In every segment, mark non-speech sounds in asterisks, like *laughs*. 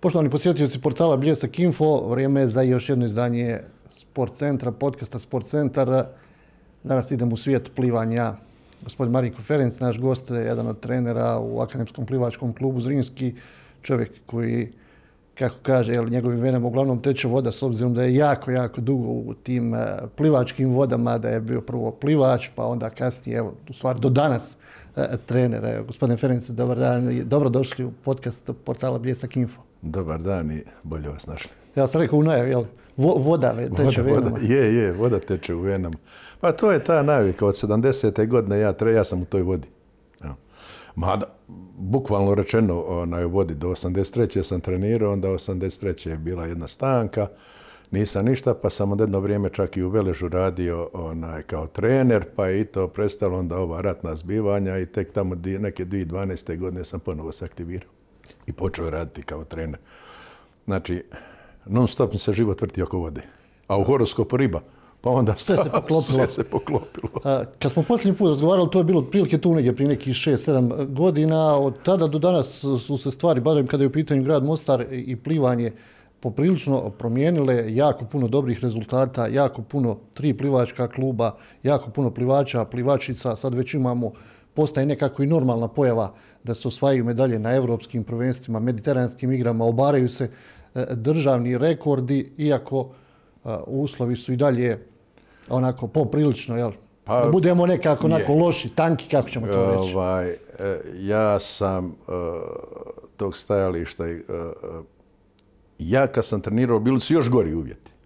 Poštovani posjetioci portala Bljesak Info, vrijeme je za još jedno izdanje Sport centra, podcasta Sport centar. Danas idemo u svijet plivanja. Gospodin Marinko Ferenc, naš gost, jedan od trenera u Akademskom plivačkom klubu Zrinski, čovjek koji kako kaže, jel, njegovim venama uglavnom teče voda s obzirom da je jako, jako dugo u tim eh, plivačkim vodama, da je bio prvo plivač, pa onda kasnije, evo, u stvari do danas uh, trener. Evo, gospodine Ferenc, dobar dan, dobrodošli u podcast portala Bljesak Info. Dobar dan i bolje vas našli. Ja sam rekao u najavi, jel? voda teče voda, venama. je, je, voda teče u venama. Pa to je ta navika. Od 70. godine ja, ja sam u toj vodi. Mada, bukvalno rečeno, onaj, vodi do 83. sam trenirao, onda 83. je bila jedna stanka, nisam ništa, pa sam od jedno vrijeme čak i u Veležu radio onaj, kao trener, pa je i to prestalo onda ova ratna zbivanja i tek tamo neke 2012. godine sam ponovo se aktivirao i počeo raditi kao trener. Znači, non stop mi se život vrti oko vode. A u horoskopu riba, pa onda sve se *laughs* poklopilo. Sve se poklopilo. A, kad smo posljednji put razgovarali, to je bilo prilike tu negdje prije nekih 6-7 godina. Od tada do danas su se stvari, barem kada je u pitanju grad Mostar i plivanje, poprilično promijenile jako puno dobrih rezultata, jako puno tri plivačka kluba, jako puno plivača, plivačica, sad već imamo, postaje nekako i normalna pojava da se osvajaju medalje na europskim prvenstvima, mediteranskim igrama, obaraju se e, državni rekordi, iako e, uslovi su i dalje onako poprilično, jel? Pa, da budemo nekako onako loši, tanki, kako ćemo to reći? Ovaj, e, ja sam tog stajališta, ja kad sam trenirao, bili su još gori uvjeti.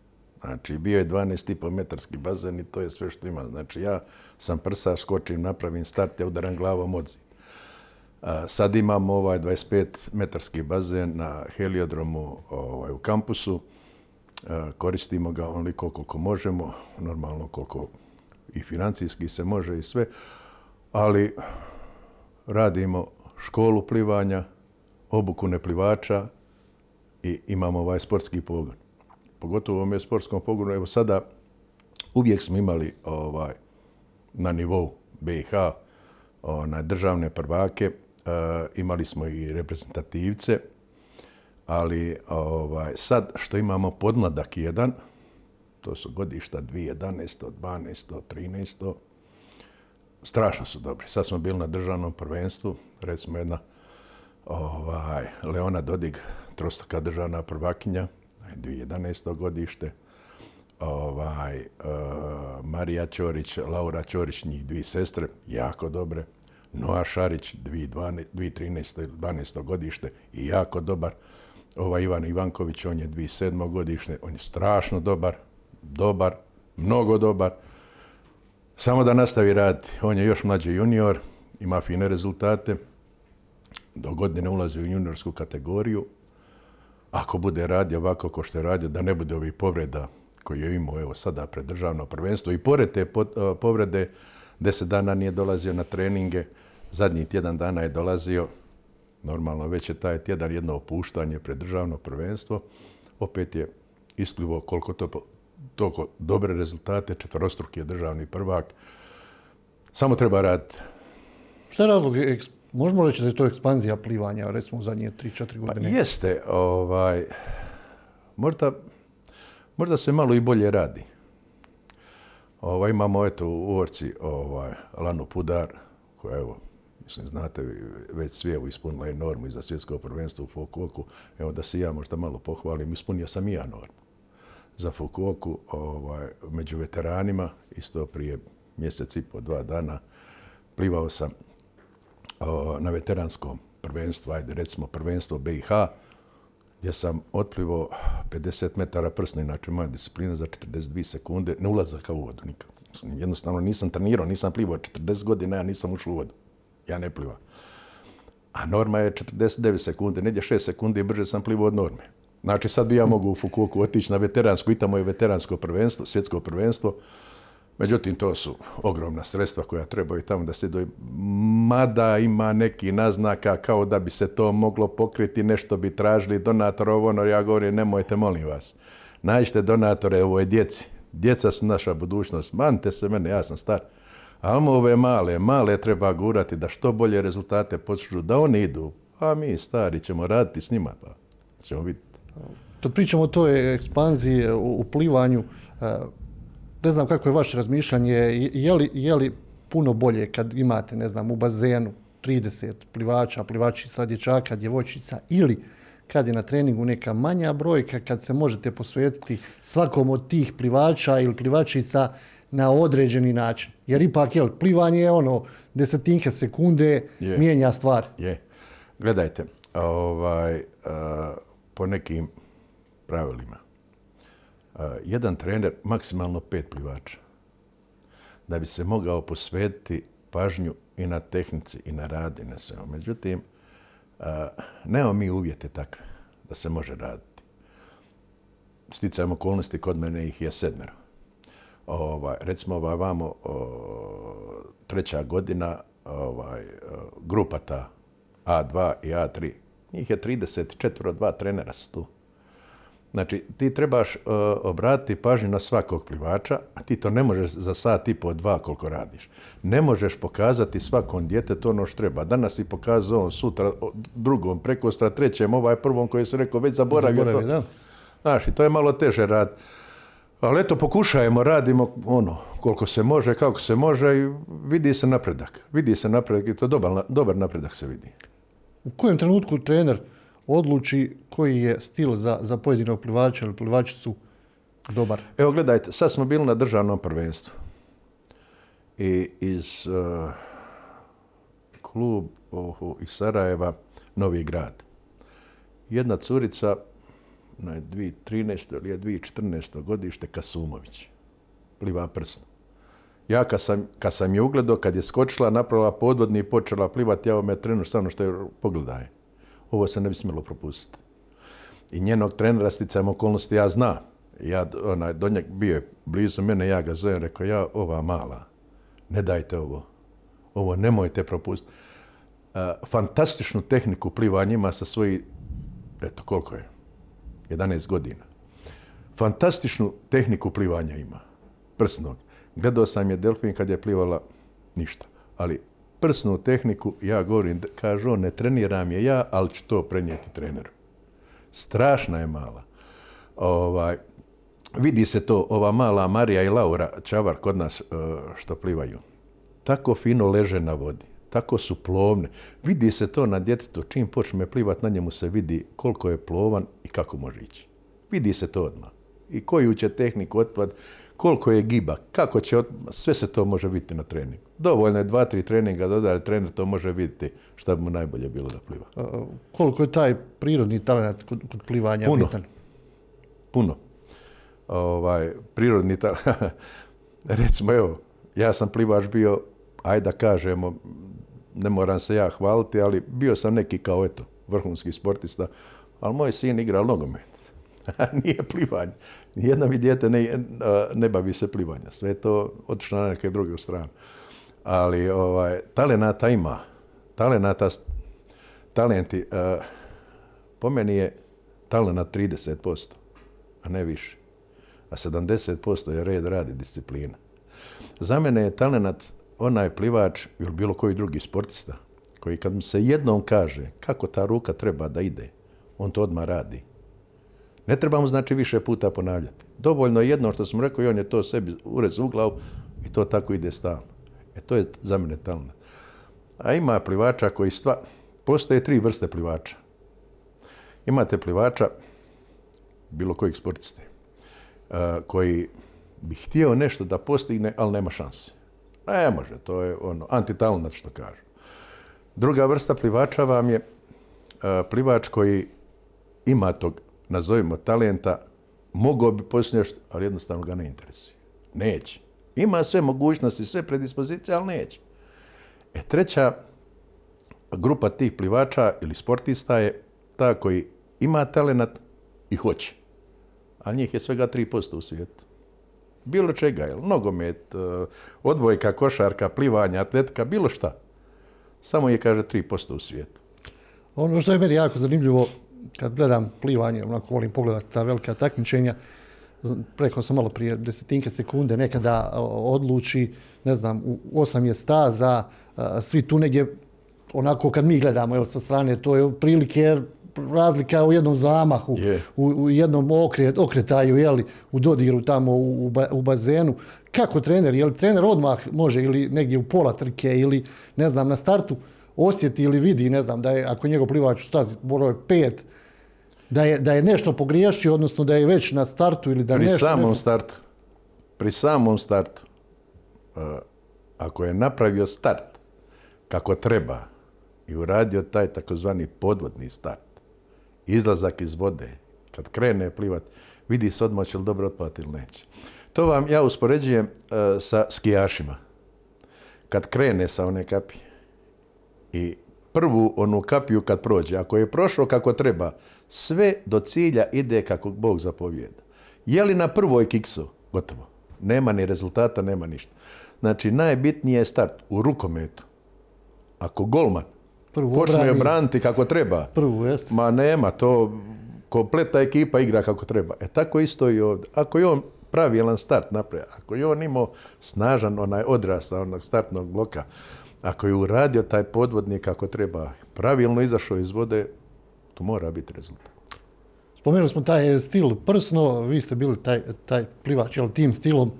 Znači, bio je 12,5 metarski bazen i to je sve što ima. Znači, ja sam prsa, skočim, napravim start, ja udaram glavom od Sad imamo ovaj 25 metarski bazen na heliodromu ovaj, u kampusu. Koristimo ga onoliko koliko možemo, normalno koliko i financijski se može i sve, ali radimo školu plivanja, obuku neplivača i imamo ovaj sportski pogon. Pogotovo u ovom sportskom pogonu, evo sada uvijek smo imali ovaj, na nivou BiH na državne prvake, Eh, imali smo i reprezentativce, ali ovaj, sad što imamo podmladak jedan, to su godišta 2011. 12. 13. Strašno su dobri. Sad smo bili na državnom prvenstvu, recimo jedna ovaj, Leona Dodig, trostoka državna prvakinja, 2011. godište, ovaj, uh, Marija Ćorić, Laura Ćorić, njih dvije sestre, jako dobre. Noa Šarić, 2013. 12. godište i jako dobar. Ovaj Ivan Ivanković, on je 2007. godište, on je strašno dobar, dobar, mnogo dobar. Samo da nastavi raditi. On je još mlađi junior, ima fine rezultate. Do godine ulazi u juniorsku kategoriju. Ako bude radio ovako kao što je radio, da ne bude ovih povreda koje je imao evo sada pred državno prvenstvo. I pored te povrede, deset dana nije dolazio na treninge, zadnji tjedan dana je dolazio, normalno već je taj tjedan jedno opuštanje pred državno prvenstvo, opet je isplivo koliko to toliko dobre rezultate, četvrostruki je državni prvak. Samo treba raditi. Šta je razlog? Možemo reći da je to ekspanzija plivanja, recimo u zadnje 3-4 godine? Pa jeste. Ovaj, možda, možda se malo i bolje radi. Ovaj, imamo eto u Orci ovaj, Lanu Pudar, koja evo, Mislim, znate, već Svijevu ispunila je normu i za svjetsko prvenstvo u Fukuoku. Evo da se ja možda malo pohvalim, ispunio sam i ja normu za Fukuoku ovaj, među veteranima, isto prije mjesec i po, dva dana. Plivao sam na veteranskom prvenstvu, ajde recimo prvenstvo BiH, gdje sam otplivao 50 metara prsno, inače moja disciplina za 42 sekunde, ne ulazak u vodu nikako. Jednostavno nisam trenirao, nisam plivao 40 godina, ja nisam ušao u vodu ja ne plivam. A norma je 49 sekundi, negdje 6 sekundi brže sam plivao od norme. Znači sad bi ja mogu u Fukuoku otići na veteransko, i tamo je veteransko prvenstvo, svjetsko prvenstvo. Međutim, to su ogromna sredstva koja trebaju tamo da se doj... Mada ima neki naznaka kao da bi se to moglo pokriti, nešto bi tražili donator, ovo ono, ja govorim, nemojte, molim vas. Nađite donatore ovoj djeci. Djeca su naša budućnost. Manite se mene, ja sam star. Ali ove male, male treba gurati da što bolje rezultate počnu, da oni idu. A mi stari ćemo raditi s njima. Pa. Ćemo vidjeti. Kad pričamo o toj ekspanziji u, u plivanju, e, ne znam kako je vaše razmišljanje, je li, je li puno bolje kad imate, ne znam, u bazenu 30 plivača, plivačica, dječaka, djevojčica ili kad je na treningu neka manja brojka, kad se možete posvetiti svakom od tih plivača ili plivačica na određeni način. Jer ipak, jel, plivanje je ono, desetinke sekunde Je. mijenja stvar. Je. Gledajte, ovaj, a, po nekim pravilima, jedan trener, maksimalno pet plivača, da bi se mogao posvetiti pažnju i na tehnici, i na radu, i na svemu. Međutim, a, nemamo mi uvjete takve da se može raditi. Sticajem okolnosti, kod mene ih je sedmero. Ovaj, recimo, ovaj, treća godina, ovaj, e, grupa ta, A2 i A3, njih je 34, dva trenera su tu. Znači, ti trebaš uh, obratiti pažnju na svakog plivača, a ti to ne možeš za sat i po dva koliko radiš. Ne možeš pokazati svakom djetetu ono što treba. Danas si pokazao on sutra drugom, prekostra trećem, ovaj prvom koji se rekao već zaboravio Zaboravi, to. da. Znaš, i to je malo teže rad. Ali eto, pokušajemo, radimo ono, koliko se može, kako se može i vidi se napredak. Vidi se napredak i to dobar, dobar napredak se vidi. U kojem trenutku trener odluči koji je stil za, za pojedinog plivača ili plivačicu dobar? Evo gledajte, sad smo bili na državnom prvenstvu. I iz uh, klub oho, iz Sarajeva, Novi grad. Jedna curica, na 2013. ili je 2014. godište, Kasumović. Pliva prsno. Ja kad sam, kad sam je ugledao, kad je skočila, napravila podvodni i počela plivati, ja me trenu stvarno što je pogledaj. Ovo se ne bi smjelo propustiti. I njenog trenera sticajem okolnosti ja zna. Ja, onaj, Donjak bio je blizu mene, ja ga zovem, rekao, ja, ova mala, ne dajte ovo. Ovo nemojte propustiti. Uh, fantastičnu tehniku plivanja ima sa svoji, eto, koliko je? 11 godina. Fantastičnu tehniku plivanja ima. Prsnog. Gledao sam je delfin kad je plivala ništa. Ali prsnu tehniku, ja govorim, kaže on, ne treniram je ja, ali ću to prenijeti treneru. Strašna je mala. Ovaj, vidi se to, ova mala Marija i Laura Čavar kod nas uh, što plivaju. Tako fino leže na vodi. Tako su plovne. Vidi se to na djetetu. Čim počne plivat, na njemu se vidi koliko je plovan i kako može ići. Vidi se to odmah. I koju će tehniku otpad, koliko je giba, kako će, sve se to može vidjeti na treningu. Dovoljno je dva, tri treninga da trener to može vidjeti šta bi mu najbolje bilo da pliva. Koliko je taj prirodni talent kod, kod plivanja Puno. bitan? Puno. Ovaj, prirodni talent. *laughs* Recimo, evo, ja sam plivač bio, ajde da kažemo, ne moram se ja hvaliti, ali bio sam neki kao, eto, vrhunski sportista, ali moj sin igra nogomet. *laughs* Nije plivanje. Nijedno mi dijete ne, ne bavi se plivanja. Sve je to otišlo na neke druge strane. Ali ovaj, talenata ima. Talenata, talenti, uh, po meni je talenat 30%, a ne više. A 70% je red radi disciplina. Za mene je talenat onaj plivač ili bilo koji drugi sportista koji kad mu se jednom kaže kako ta ruka treba da ide, on to odmah radi. Ne trebamo znači više puta ponavljati. Dovoljno je jedno što sam rekao i on je to sebi urez u glavu i to tako ide stalno. E to je za mene talent. A ima plivača koji stva... Postoje tri vrste plivača. Imate plivača, bilo kojeg sportiste, koji bi htio nešto da postigne, ali nema šanse. Ne može, to je ono, antitalent što kažu. Druga vrsta plivača vam je plivač koji ima tog, nazovimo, talenta, mogao bi postići nešto, ali jednostavno ga ne interesuje. Neće. Ima sve mogućnosti, sve predispozicije, ali neće. E treća grupa tih plivača ili sportista je ta koji ima talenat i hoće. A njih je svega 3% u svijetu. Bilo čega, jel? Nogomet, odbojka, košarka, plivanja, atletika, bilo šta. Samo je, kaže, 3% u svijetu. Ono što je meni jako zanimljivo, kad gledam plivanje, onako volim pogledati ta velika takmičenja, rekao sam malo prije, desetinke sekunde nekada odluči, ne znam, u osam je staza, svi tu negdje, onako kad mi gledamo jel, sa strane, to je prilike razlika u jednom zamahu, Je. u, u jednom okret, okretaju, jeli, u dodiru tamo u, u ba- u bazenu. Kako trener, je li trener odmah može ili negdje u pola trke ili ne znam na startu osjeti ili vidi, ne znam, da je ako je njegov plivač u stazi broj pet, da je, da je nešto pogriješio, odnosno da je već na startu ili da Pri nešto... samom ne- startu, pri samom startu, uh, ako je napravio start kako treba i uradio taj takozvani podvodni start, izlazak iz vode, kad krene plivat, vidi se odmah će li dobro otpati ili neće. To vam ja uspoređujem uh, sa skijašima. Kad krene sa one kapije i prvu onu kapiju kad prođe, ako je prošlo kako treba, sve do cilja ide kako Bog zapovijeda. Je li na prvoj kiksu? Gotovo. Nema ni rezultata, nema ništa. Znači, najbitnije je start u rukometu. Ako golman Prvu počne obrani. obraniti kako treba, Prvu, jeste. ma nema, to kompletna ekipa igra kako treba. E tako isto i ovdje. Ako je on pravilan start napravio, ako je on imao snažan onaj odraz sa onog startnog bloka, ako je uradio taj podvodnik kako treba, pravilno izašao iz vode, tu mora biti rezultat. Spomenuli smo taj stil prsno, vi ste bili taj, taj plivač, jel, tim stilom.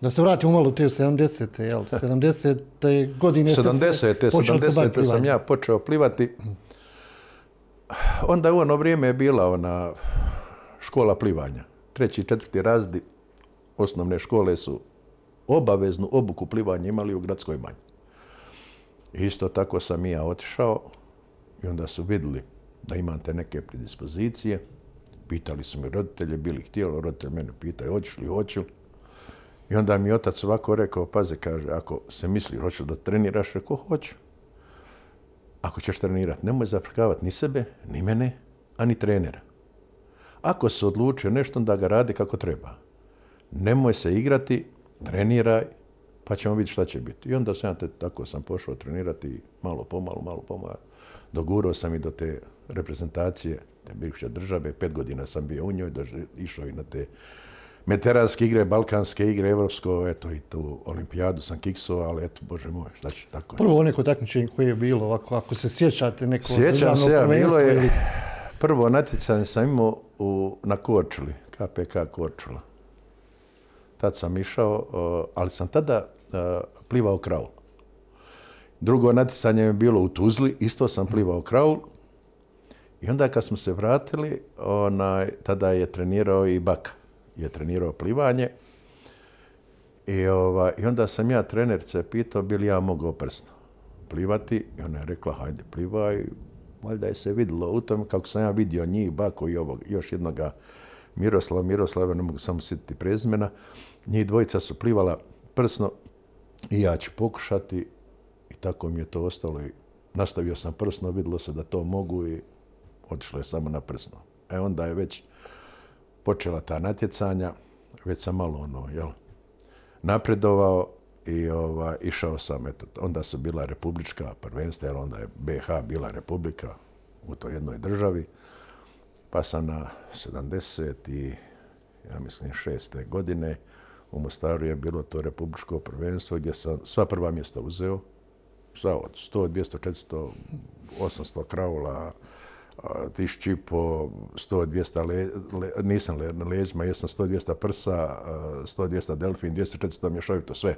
Da se vratimo malo u te 70. Jel, *laughs* 70. godine ste se 70. počeli se baviti 70. sam ja počeo plivati. Onda u ono vrijeme je bila ona škola plivanja. Treći i četvrti razdi osnovne škole su obaveznu obuku plivanja imali u gradskoj banji. Isto tako sam i ja otišao i onda su vidjeli da imate neke predispozicije. Pitali su me roditelje, bili htjeli, roditelj mene pitaju, hoćeš li, hoću. I onda mi otac ovako rekao, paze, kaže, ako se misli, hoćeš da treniraš, rekao, hoću. Ako ćeš trenirati, nemoj zaprkavati ni sebe, ni mene, a ni trenera. Ako se odlučio nešto, onda ga radi kako treba. Nemoj se igrati, treniraj, pa ćemo vidjeti šta će biti. I onda sam ja te, tako sam pošao trenirati malo pomalo, malo pomalo. Dogurao sam i do te reprezentacije, te bivše države, pet godina sam bio u njoj, dož- išao i na te mediteranske igre, balkanske igre, evropsko, eto i tu olimpijadu sam kiksao, ali eto, bože moj, šta će tako. je. Prvo neko takmičenje koje je bilo, ovako, ako se sjećate neko Sjećam se ja, bilo je, ili- prvo natjecanje sam imao u, na Korčuli, KPK Korčula. Tad sam išao, ali sam tada plivao kraul. Drugo natjecanje je bilo u Tuzli, isto sam plivao kraul. I onda kad smo se vratili, onaj, tada je trenirao i Baka. Je trenirao plivanje. I, ova, I onda sam ja trenerce pitao bi li ja mogao prsno plivati. I ona je rekla, hajde plivaj. Valjda je se vidjelo u tom kako sam ja vidio njih, Bako i ovog, još jednoga Miroslava, Miroslava, ne mogu samo sjetiti prezimena. Njih dvojica su plivala prsno i ja ću pokušati. I tako mi je to ostalo. I nastavio sam prsno, vidjelo se da to mogu i otišlo je samo na prsno. E onda je već počela ta natjecanja, već sam malo ono, jel, napredovao i ovaj, išao sam, eto, onda su bila republička prvenstva, jer onda je BH bila republika u toj jednoj državi, pa sam na 70 i, ja mislim, šeste godine u Mostaru je bilo to republičko prvenstvo gdje sam sva prva mjesta uzeo, sva od 100, 200, 400, 800 kraula, a, tisuću i po, 100, 200 le, le, nisam le, na leđima, jesam 100, 200 prsa, a, 100, 200 delfin, 200, 400 mješovito, sve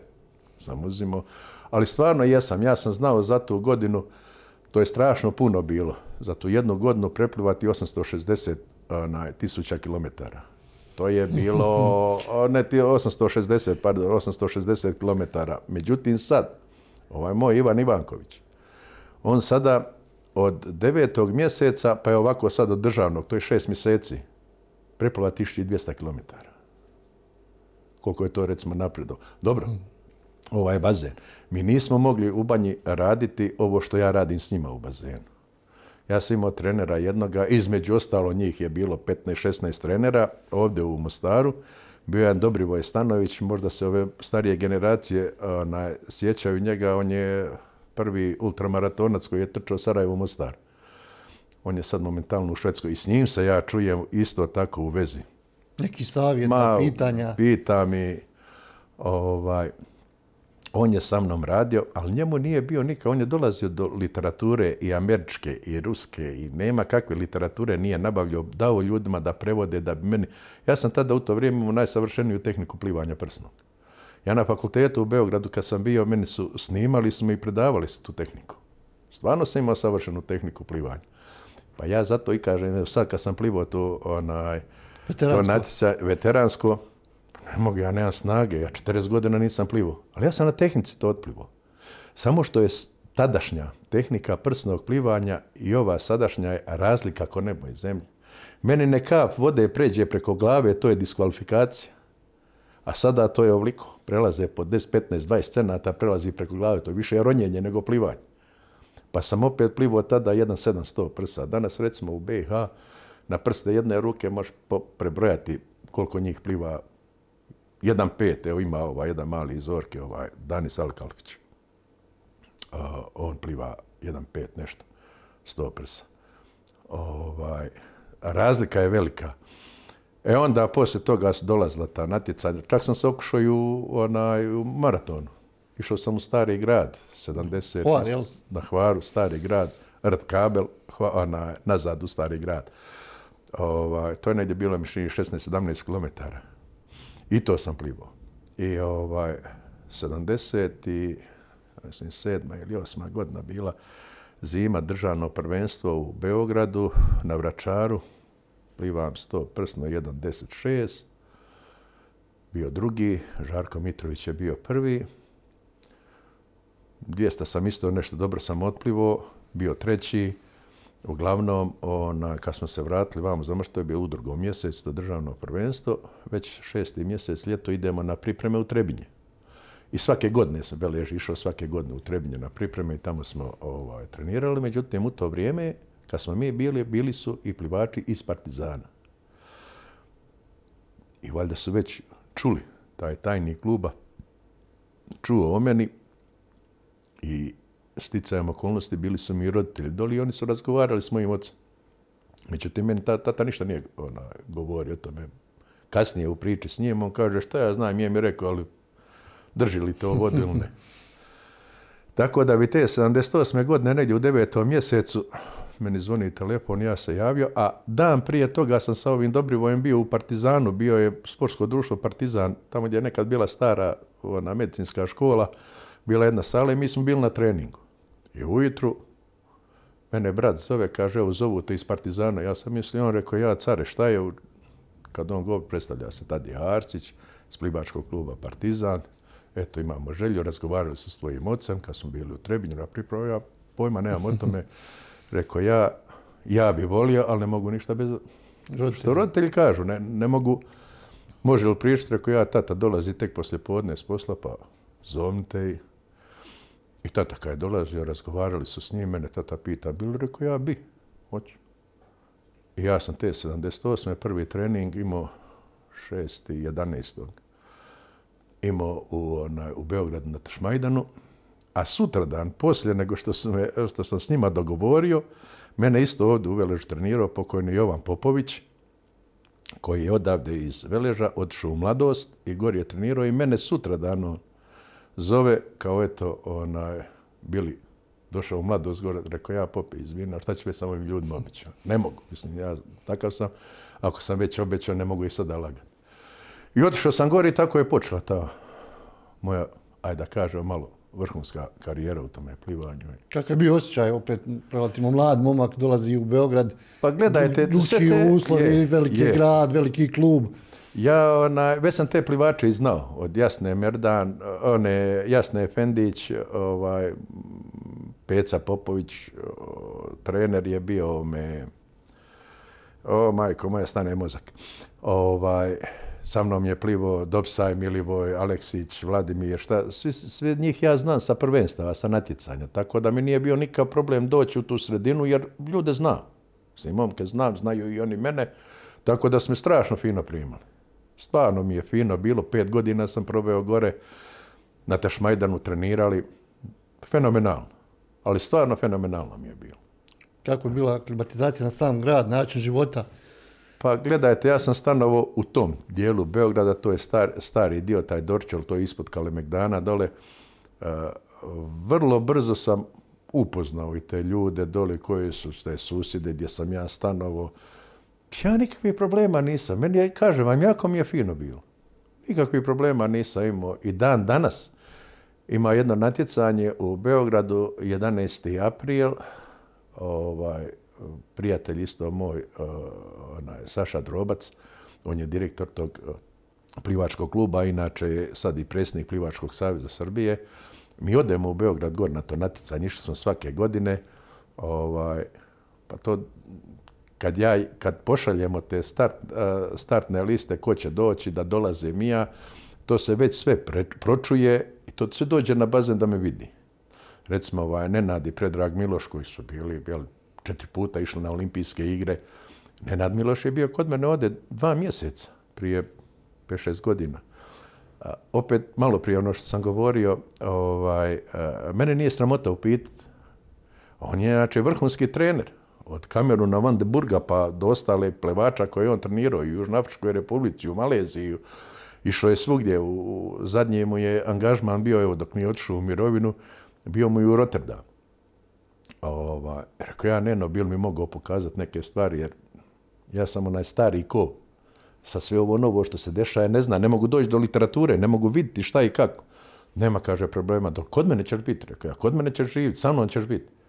sam uzimao. Ali stvarno jesam, ja sam znao za tu godinu, to je strašno puno bilo, za tu jednu godinu preplivati 860 onaj, tisuća kilometara. To je bilo, *laughs* ne ti 860, pardon, 860 kilometara. Međutim sad, ovaj moj Ivan Ivanković, on sada od devetog mjeseca, pa je ovako sad od državnog, to je šest mjeseci, preplava 1200 km. Koliko je to recimo napredo. Dobro, ovaj bazen. Mi nismo mogli u banji raditi ovo što ja radim s njima u bazenu. Ja sam imao trenera jednoga, između ostalo njih je bilo 15-16 trenera ovdje u Mostaru. Bio je jedan Dobrivoj Stanović, možda se ove starije generacije sjećaju njega, on je prvi ultramaratonac koji je trčao Sarajevo Mostar. On je sad momentalno u Švedskoj i s njim se ja čujem isto tako u vezi. Neki savjet, pitanja. Pita mi, ovaj, on je sa mnom radio, ali njemu nije bio nikad, on je dolazio do literature i američke i ruske i nema kakve literature nije nabavljao, dao ljudima da prevode, da bi meni... Ja sam tada u to vrijeme imao najsavršeniju tehniku plivanja prsnog. Ja na fakultetu u Beogradu kad sam bio, meni su snimali smo i predavali su tu tehniku. Stvarno sam imao savršenu tehniku plivanja. Pa ja zato i kažem, sad kad sam plivao to, onaj, to natjeca, veteransko, ne mogu, ja nemam snage, ja 40 godina nisam plivao. Ali ja sam na tehnici to otplivao. Samo što je tadašnja tehnika prsnog plivanja i ova sadašnja je razlika ako nebo i zemlje. Meni ne kap vode pređe preko glave, to je diskvalifikacija. A sada to je ovoliko. Prelaze po 10, 15, 20 cenata, prelazi preko glave. To je više ronjenje nego plivanje. Pa sam opet plivao tada 1.700 prsa. Danas recimo u BiH na prste jedne ruke možeš prebrojati koliko njih pliva 1.5. Evo ima ovaj jedan mali iz Orke, ovaj Danis Alkalfić. Uh, on pliva 1.5 nešto, 100 prsa. Ovaj, razlika je velika. E onda poslije toga su dolazila ta natjecanja. Čak sam se okušao i u, onaj, u maratonu. Išao sam u Stari grad, 70. Hvar, jel? Na Hvaru, Stari grad, Rt kabel, hva, onaj, nazad u Stari grad. Ovaj, to je negdje bilo mišljenje 16-17 km. I to sam plivao. I ovaj, 70 i mislim, sedma ili osma godina bila zima državno prvenstvo u Beogradu na Vračaru. Plivam 100 prsno 1.10.6. Bio drugi, Žarko Mitrović je bio prvi. 200 sam isto nešto dobro sam otplivao, bio treći. Uglavnom, ona, kad smo se vratili vamo, znamo što je bio u drugom mjesecu, to državno prvenstvo, već šesti mjesec ljeto idemo na pripreme u Trebinje. I svake godine sam Belež išao svake godine u Trebinje na pripreme i tamo smo ovaj, trenirali. Međutim, u to vrijeme, kad smo mi bili, bili su i plivači iz Partizana. I valjda su već čuli taj tajni kluba, čuo o meni i sticajem okolnosti bili su mi roditelji doli i oni su razgovarali s mojim ocem. Međutim, meni ta, tata ništa nije ona, govorio o tome. Kasnije u priči s njim, on kaže šta ja znam, nije mi rekao, ali drži li to vodu ili ne. *laughs* Tako da bi te 78. godine, negdje u devetom mjesecu, meni zvoni telefon, ja se javio, a dan prije toga sam sa ovim Dobrivojem bio u Partizanu, bio je sportsko društvo Partizan, tamo gdje je nekad bila stara ona, medicinska škola, bila jedna sala i mi smo bili na treningu. I ujutru mene brat zove, kaže, evo zovu te iz Partizana. Ja sam mislio, on rekao, ja care, šta je? u- Kad on govori, predstavlja se Tadi Arcić iz plivačkog kluba Partizan. Eto, imamo želju, razgovarali su s tvojim ocem kad smo bili u Trebinju na pripravu. Ja pojma nemam o tome. *laughs* Rekao, ja, ja bi volio, ali ne mogu ništa bez... Što roditelji kažu, ne, ne mogu... Može li pričati? Rekao, ja, tata dolazi tek poslije podne s posla, pa zovnite i i tata kad je dolazio, razgovarali su s njim, mene tata pita, bilo rekao ja bi, hoću. I ja sam te 78. prvi trening imao 6. i 11. Imao u, onaj, u Beogradu na Tašmajdanu, a sutradan, poslije nego što, su me, što sam s njima dogovorio, mene isto ovdje u Veležu trenirao pokojni Jovan Popović, koji je odavde iz Veleža, otišao u mladost i gori je trenirao i mene sutradan zove kao eto, onaj, bili došao u mladost gore, rekao ja popi iz vina, šta ću već sa ovim ljudima obećao? Ne mogu, mislim, ja takav sam, ako sam već obećao, ne mogu i sada lagati. I otišao sam gore i tako je počela ta moja, ajde da kažem, malo vrhunska karijera u tome plivanju. Kakav je bio osjećaj, opet relativno mlad momak dolazi u Beograd, Pa gledajte, sve te- uslovi, je, veliki je. grad, veliki klub. Ja onaj, već sam te plivače i znao, od Jasne Merdan, one Jasne Efendić, ovaj, Peca Popović, trener je bio me, o majko moja, stane mozak. Ovaj, sa mnom je plivo Dopsaj, Milivoj, Aleksić, Vladimir, šta, svi, svi njih ja znam sa prvenstava, sa natjecanja, tako da mi nije bio nikakav problem doći u tu sredinu, jer ljude znam. Mislim, momke znam, znaju i oni mene, tako da su me strašno fino primali. Stvarno mi je fino bilo, pet godina sam proveo gore, na Tešmajdanu trenirali, fenomenalno. Ali stvarno fenomenalno mi je bilo. Kako je bila klimatizacija na sam grad, način života. Pa gledajte, ja sam stanovao u tom dijelu Beograda, to je star, stari dio, taj Dorčel, to je ispod Kalemegdana dole. vrlo brzo sam upoznao i te ljude dole koji su te susjede gdje sam ja stanovo. Ja nikakvih problema nisam. Meni, ja kažem vam, jako mi je fino bilo. Nikakvih problema nisam imao. I dan danas ima jedno natjecanje u Beogradu, 11. april, ovaj, prijatelj isto moj, onaj, Saša Drobac, on je direktor tog plivačkog kluba, inače je sad i predsjednik Plivačkog saveza Srbije. Mi odemo u Beograd gor na to natjecanje, išli smo svake godine. Ovaj, pa to, kad, ja, kad pošaljemo te start, startne liste ko će doći, da dolaze Mija, to se već sve pročuje i to sve dođe na bazen da me vidi. Recimo, ovaj, Nenad i Predrag Miloš koji su bili jel, četiri puta išli na olimpijske igre. Nenad Miloš je bio kod mene ovdje dva mjeseca prije 5-6 godina. opet, malo prije ono što sam govorio, ovaj, mene nije sramota upitati. On je, znači, vrhunski trener. Od Kameruna Van de Burga pa do ostale plevača koje je on trenirao i u Južnoafričkoj republici, u Maleziji, išao je svugdje. U, zadnji mu je angažman bio, evo, dok nije otišao u mirovinu, bio mu i u Rotterdam. Ovaj, rekao ja, Neno, bil mi mogao pokazati neke stvari, jer ja sam onaj stari ko sa sve ovo novo što se dešava, ne zna, ne mogu doći do literature, ne mogu vidjeti šta i kako. Nema, kaže, problema. Dok kod mene ćeš biti, rekao ja, kod mene ćeš živjeti, sa mnom ćeš biti.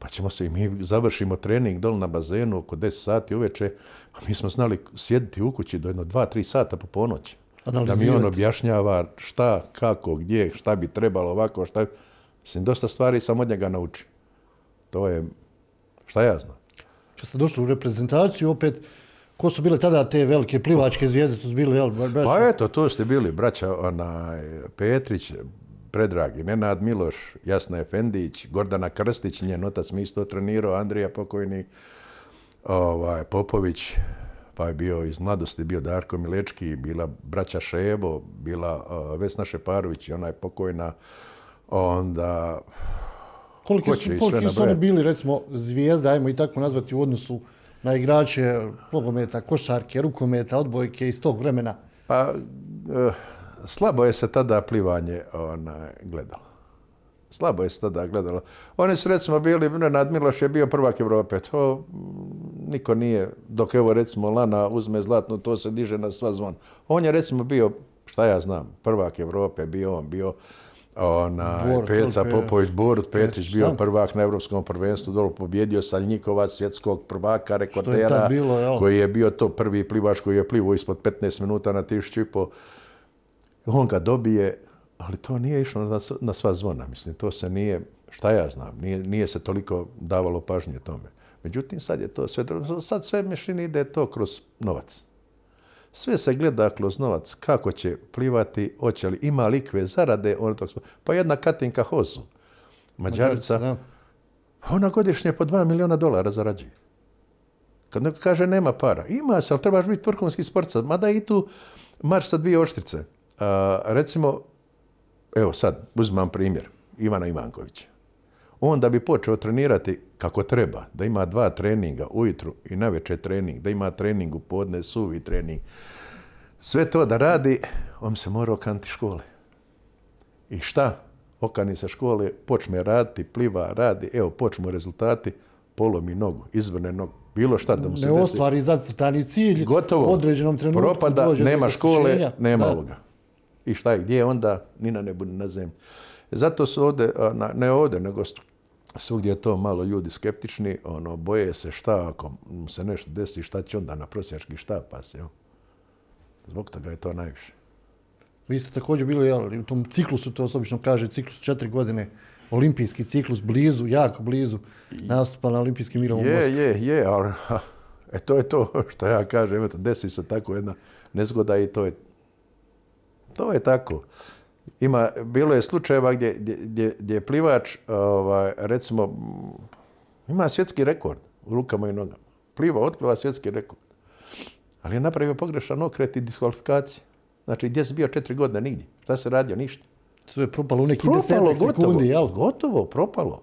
Pa ćemo se i mi završimo trening dol na bazenu oko 10 sati uveče, a mi smo znali sjediti u kući do jedno 2-3 sata po ponoći. Da mi on objašnjava šta, kako, gdje, šta bi trebalo ovako, šta... Mislim, dosta stvari sam od njega naučio. To je, šta ja znam. Kad ste došli u reprezentaciju, opet, Ko su bile tada te velike plivačke zvijezde? To su bili, jel, Pa eto, to ste bili braća onaj, Petrić, Predragi, Nenad Miloš, Jasna Efendić, Gordana Krstić, njen otac mi isto trenirao, Andrija pokojni, ovaj, Popović, pa je bio iz mladosti, bio Darko Milečki, bila braća Šebo, bila uh, Vesna Šeparović i ona je pokojna, onda... Koliko su, koliki su oni bili, recimo, zvijezde, ajmo i tako nazvati, u odnosu na igrače nogometa, košarke, rukometa, odbojke iz tog vremena? Pa, eh, slabo je se tada plivanje onaj, gledalo. Slabo je se tada gledalo. Oni su recimo bili, Nenad Miloš je bio prvak Evrope. To niko nije, dok evo recimo Lana uzme zlatnu, to se diže na sva zvon. On je recimo bio, šta ja znam, prvak Evrope, bio on, bio ona, Peca Popović, Borut Petrić bio prvak na Europskom prvenstvu, dolo pobjedio Saljnikova, svjetskog prvaka, rekordera, koji je bio to prvi plivač koji je plivo ispod 15 minuta na tišću i po. On ga dobije, ali to nije išlo na, na sva zvona, mislim, to se nije, šta ja znam, nije, nije se toliko davalo pažnje tome. Međutim, sad je to sve, sad sve mešini ide to kroz novac. Sve se gleda kroz novac, kako će plivati, hoće li, ima likve zarade, ono to, pa jedna Katinka Hozu, Mađarica, ona godišnje po dva miliona dolara zarađuje. Kad neko kaže nema para, ima se, ali trebaš biti vrhunski sportca, mada i tu marš sa dvije oštrice. Recimo, evo sad, uzmam primjer, Ivana Ivankovića on da bi počeo trenirati kako treba, da ima dva treninga ujutru i navečer trening, da ima trening u podne, suvi trening, sve to da radi, on se mora okanti škole. I šta? Okani se škole, počne raditi, pliva, radi, evo, počnu rezultati, polomi nogu, izvrne nogu, bilo šta da mu se ne desi. ostvari zacrtani cilj, Gotovo, određenom trenutku propada, nema škole, nema ovoga. I šta je, gdje je onda, ni na nebu, ni na zemlji. Zato su ovdje, ne ovdje, nego svugdje je to malo ljudi skeptični, ono, boje se šta ako se nešto desi, šta će onda na prosjački šta pas, jel? Zbog toga je to najviše. Vi ste također bili, jel, u tom ciklusu, to se obično kaže, ciklus četiri godine, olimpijski ciklus, blizu, jako blizu, nastupa na olimpijskim igrama Je, je, je, ali e, to je to što ja kažem, eto, desi se tako jedna nezgoda i to je, to je tako. Ima, bilo je slučajeva gdje, gdje, gdje je plivač, ovaj, recimo, ima svjetski rekord u rukama i nogama. Pliva, otpliva svjetski rekord. Ali je napravio pogrešan okret i diskvalifikacije. Znači, gdje si bio četiri godine? Nigdje. Šta se radio? Ništa. Sve je propalo u neki desetak sekundi, jel? Gotovo, propalo.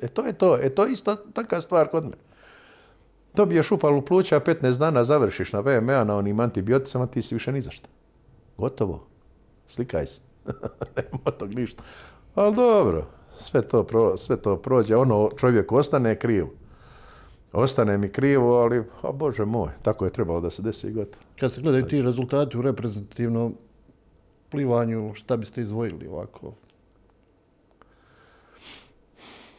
E to je to. E to je isto taka stvar kod mene. Dobiješ upalu pluća, 15 dana završiš na VMA na onim antibioticama, ti si više ni za Gotovo. Slikaj se. *laughs* Nema tog ništa. Ali dobro, sve to, pro, sve to prođe. Ono čovjek ostane kriv. Ostane mi krivo, ali, a bože moj, tako je trebalo da se desi i gotovo. Kad se gledaju ti rezultati u reprezentativnom plivanju, šta biste izdvojili ovako?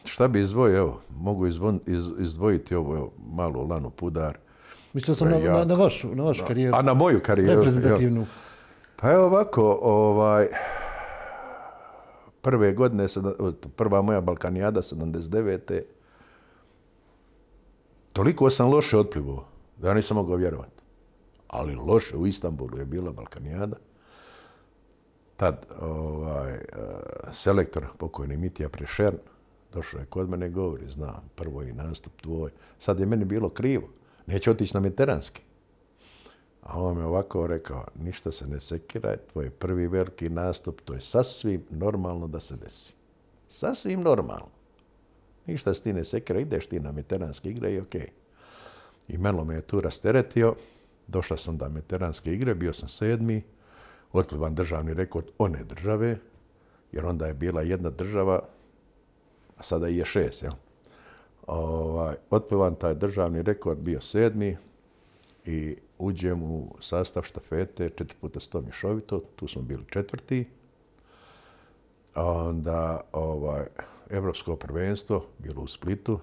Šta bi izdvojio? Evo, mogu izvon, iz, izdvojiti ovo evo, malu lanu pudar. Mislio sam na, na vašu, na vašu karijeru. A na moju karijeru? reprezentativnu. Pa evo ovako, ovaj, prve godine, prva moja Balkanijada, 79. Toliko sam loše otplivao, da ja nisam mogao vjerovati. Ali loše, u Istanbulu je bila Balkanijada. Tad ovaj, selektor, pokojni Mitija Prešern, došao je kod mene i govori, znam, prvo i nastup tvoj. Sad je meni bilo krivo, neće otići na mediteranski. A on me ovako rekao, ništa se ne sekiraj, tvoj prvi veliki nastup, to je sasvim normalno da se desi. Sasvim normalno. Ništa se ti ne sekira, ideš ti na veteranske igre i okej. I Melo me je tu rasteretio, došla sam do veteranske igre, bio sam sedmi, otplivan državni rekord one države, jer onda je bila jedna država, a sada je šest, jel? Ovaj, otplivan taj državni rekord, bio sedmi, i uđem u sastav štafete 4 puta 100 mješovito, tu smo bili četvrti. Onda ovaj, Evropsko prvenstvo, bilo u Splitu.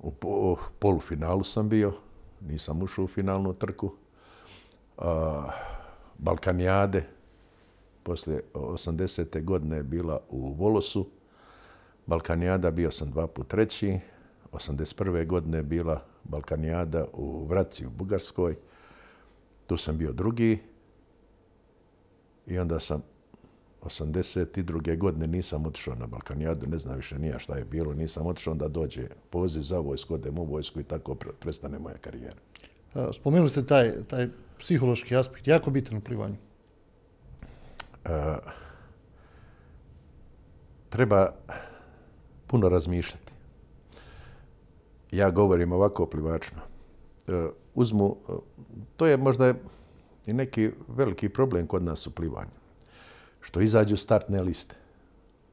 U po- polufinalu sam bio, nisam ušao u finalnu trku. A, Balkanijade, poslije 80. godine je bila u Volosu. Balkanijada bio sam dva put treći. 81. godine je bila Balkanijada u Vraci u Bugarskoj. Tu sam bio drugi. I onda sam 82. godine nisam otišao na Balkanijadu, ne znam više nija šta je bilo, nisam otišao, onda dođe poziv za vojsku, odem u vojsku i tako pre- prestane moja karijera. A, Spomenuli ste taj, taj psihološki aspekt, jako bitan u plivanju. treba puno razmišljati. Ja govorim ovako o plivačima. E, Uzmu, e, to je možda i neki veliki problem kod nas u plivanju. Što izađu startne liste.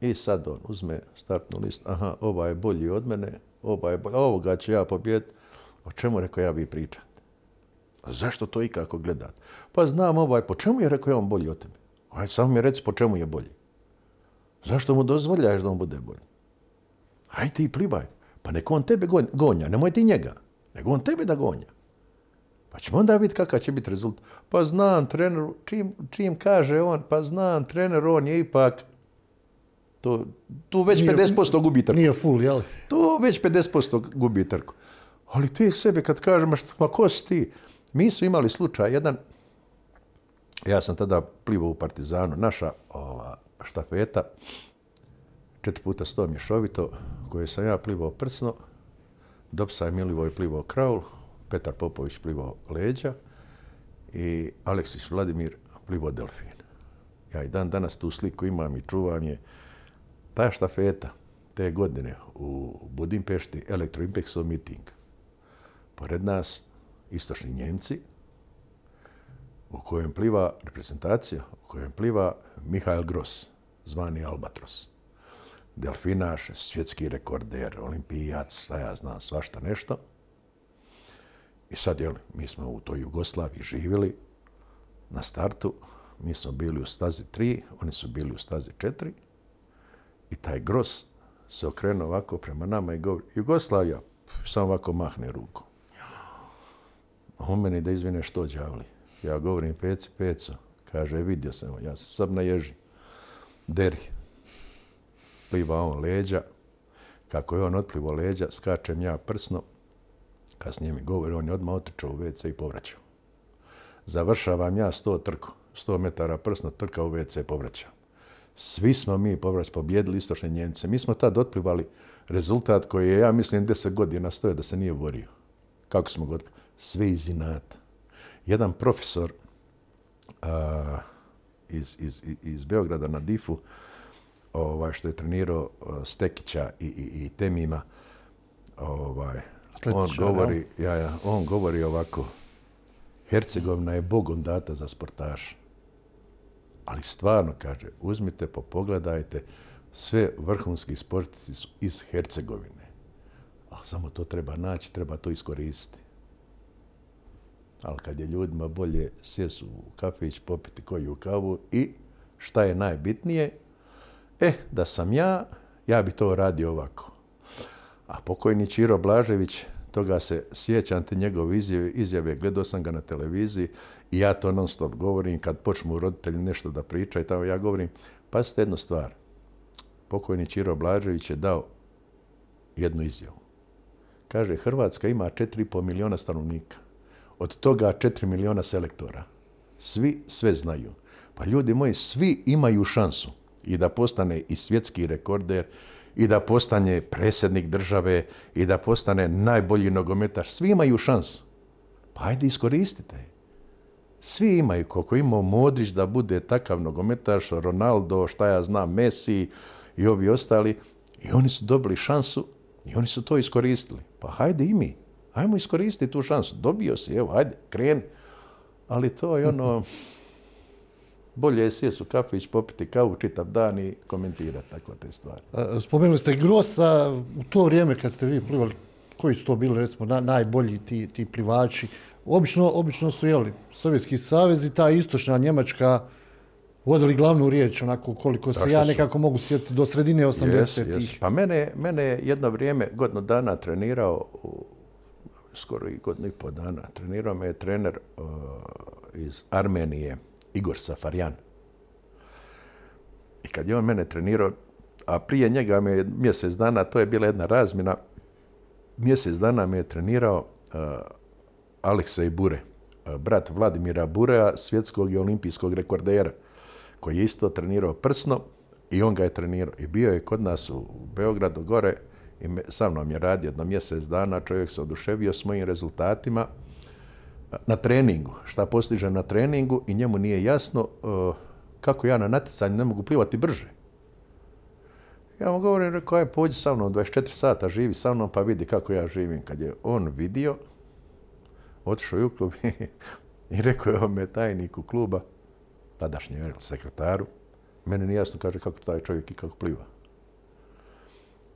I sad on uzme startnu listu. Aha, ova je bolji od mene, ova je bolji, ovoga ću ja pobijediti. O čemu rekao ja vi pričate? A zašto to ikako gledate? Pa znam ovaj, po čemu je rekao je on bolji od tebe? Ajde, samo mi reci po čemu je bolji. Zašto mu dozvoljaješ da on bude bolji? Aj ti plivaj. Pa nek on tebe gon- gonja, nemoj ti njega. Nego on tebe da gonja. Pa ćemo onda vidjeti kakav će biti rezultat. Pa znam, trener, čim, čim kaže on, pa znam, trener, on je ipak, to, tu već Nije- 50% gubi trku. Nije full, jel? To već 50% gubi trku. Ali ti sebi kad kažeš, ma, ma ko si ti? Mi su imali slučaj, jedan, ja sam tada plivao u Partizanu, naša ova, štafeta, 4 puta 100 mješovito, koje sam ja plivao prsno, Dopsaj Milivoj plivao kraul, Petar Popović plivao leđa i Aleksis Vladimir plivao delfin. Ja i dan danas tu sliku imam i čuvam je. Ta štafeta te godine u Budimpešti Elektroimpexov miting. Pored nas istočni Njemci, u kojem pliva reprezentacija, u kojem pliva Mihael Gross, zvani Albatros. Delfinaš, svjetski rekorder, olimpijac, šta ja znam, svašta nešto. I sad, jel, mi smo u toj Jugoslaviji živjeli na startu, mi smo bili u stazi 3, oni su bili u stazi 4 i taj Gros se okrenuo ovako prema nama i govori, Jugoslavija, samo ovako mahne rukom. On meni da izvine što đavli. Ja govorim peci, peco. Kaže, vidio sam, ja sam sad na ježi. Deri. Pliva on leđa. Kako je on otplivo leđa, skačem ja prsno. Kasnije mi govori, on je odmah otrčao u WC i povraćao. Završavam ja 100 trku. 100 metara prsno trka u WC povraćam. Svi smo mi povrać pobjedili istočne Njemce. Mi smo tad otplivali rezultat koji je, ja mislim, 10 godina stoje da se nije borio. Kako smo god... Sve iz inata. Jedan profesor a, iz, iz, iz Beograda na Difu, ovaj, što je trenirao a, Stekića i, i, i Temima, ovaj, on govori, ja, ja, on govori ovako, Hercegovina je bogom data za sportaša. Ali stvarno, kaže, uzmite, pogledajte, sve vrhunski sportici su iz Hercegovine. A samo to treba naći, treba to iskoristiti. Ali kad je ljudima bolje sjesu u kafić, popiti koju kavu i šta je najbitnije, e, da sam ja, ja bi to radio ovako. A pokojni Čiro Blažević, toga se sjećam te njegove izjave, izjave, gledao sam ga na televiziji i ja to non stop govorim kad počnu roditelji nešto da pričaju, tamo ja govorim, pazite jednu stvar, pokojni Čiro Blažević je dao jednu izjavu. Kaže, Hrvatska ima 4,5 miliona stanovnika. Od toga 4 miliona selektora. Svi sve znaju. Pa ljudi moji, svi imaju šansu i da postane i svjetski rekorder, i da postane predsjednik države, i da postane najbolji nogometaš. Svi imaju šansu. Pa ajde iskoristite. Svi imaju, koliko imao Modrić da bude takav nogometaš, Ronaldo, šta ja znam, Messi i ovi ostali, i oni su dobili šansu i oni su to iskoristili. Pa hajde i mi. Hajmo iskoristiti tu šansu. Dobio si, evo, hajde, kreni. Ali to je ono, *laughs* bolje je sjest u kafić, popiti kavu čitav dan i komentirati tako te stvari. Spomenuli ste Grosa, u to vrijeme kad ste vi plivali, koji su to bili recimo najbolji ti, ti plivači? Obično, obično su jeli Sovjetski savez i ta istočna Njemačka vodili glavnu riječ, onako koliko se ja nekako mogu sjetiti do sredine 80-ih. Pa mene, mene jedno vrijeme, godinu dana trenirao, skoro i godinu i pol dana, trenirao me je trener uh, iz Armenije, Igor Safarjan. I kad je on mene trenirao, a prije njega me je mjesec dana, to je bila jedna razmjena, mjesec dana me je trenirao uh, Aleksej Bure, uh, brat Vladimira Burea, svjetskog i olimpijskog rekordera, koji je isto trenirao prsno i on ga je trenirao. I bio je kod nas u Beogradu gore i sa mnom je radio jedno mjesec dana, čovjek se oduševio s mojim rezultatima, na treningu, šta postiže na treningu i njemu nije jasno uh, kako ja na natjecanju ne mogu plivati brže. Ja mu govorim, rekao je, pođi sa mnom, 24 sata živi sa mnom pa vidi kako ja živim. Kad je on vidio, otišao u klub *laughs* i rekao je ome tajniku kluba, tadašnjem sekretaru, meni nije jasno kaže kako taj čovjek i kako pliva.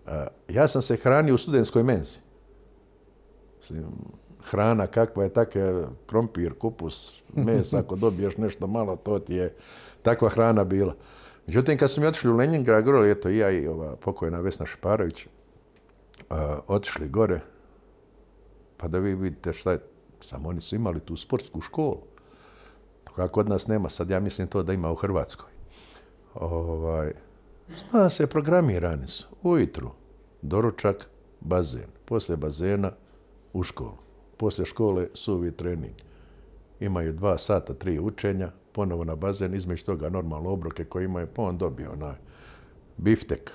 Uh, ja sam se hranio u studentskoj menzi hrana kakva je, takve krompir, kupus, mesa, ako dobiješ nešto malo, to ti je takva hrana bila. Međutim, kad smo mi otišli u Leningrad, gore, eto i ja i ova pokojna Vesna Šeparović, uh, otišli gore, pa da vi vidite šta je, samo oni su imali tu sportsku školu. Kako kod nas nema, sad ja mislim to da ima u Hrvatskoj. Ovaj, zna se, programirani su. Ujutru, doručak, bazen. Poslije bazena, u školu poslije škole suvi trening. Imaju dva sata, tri učenja, ponovo na bazen, između toga normalno obroke koje imaju, pa on dobio onaj biftek,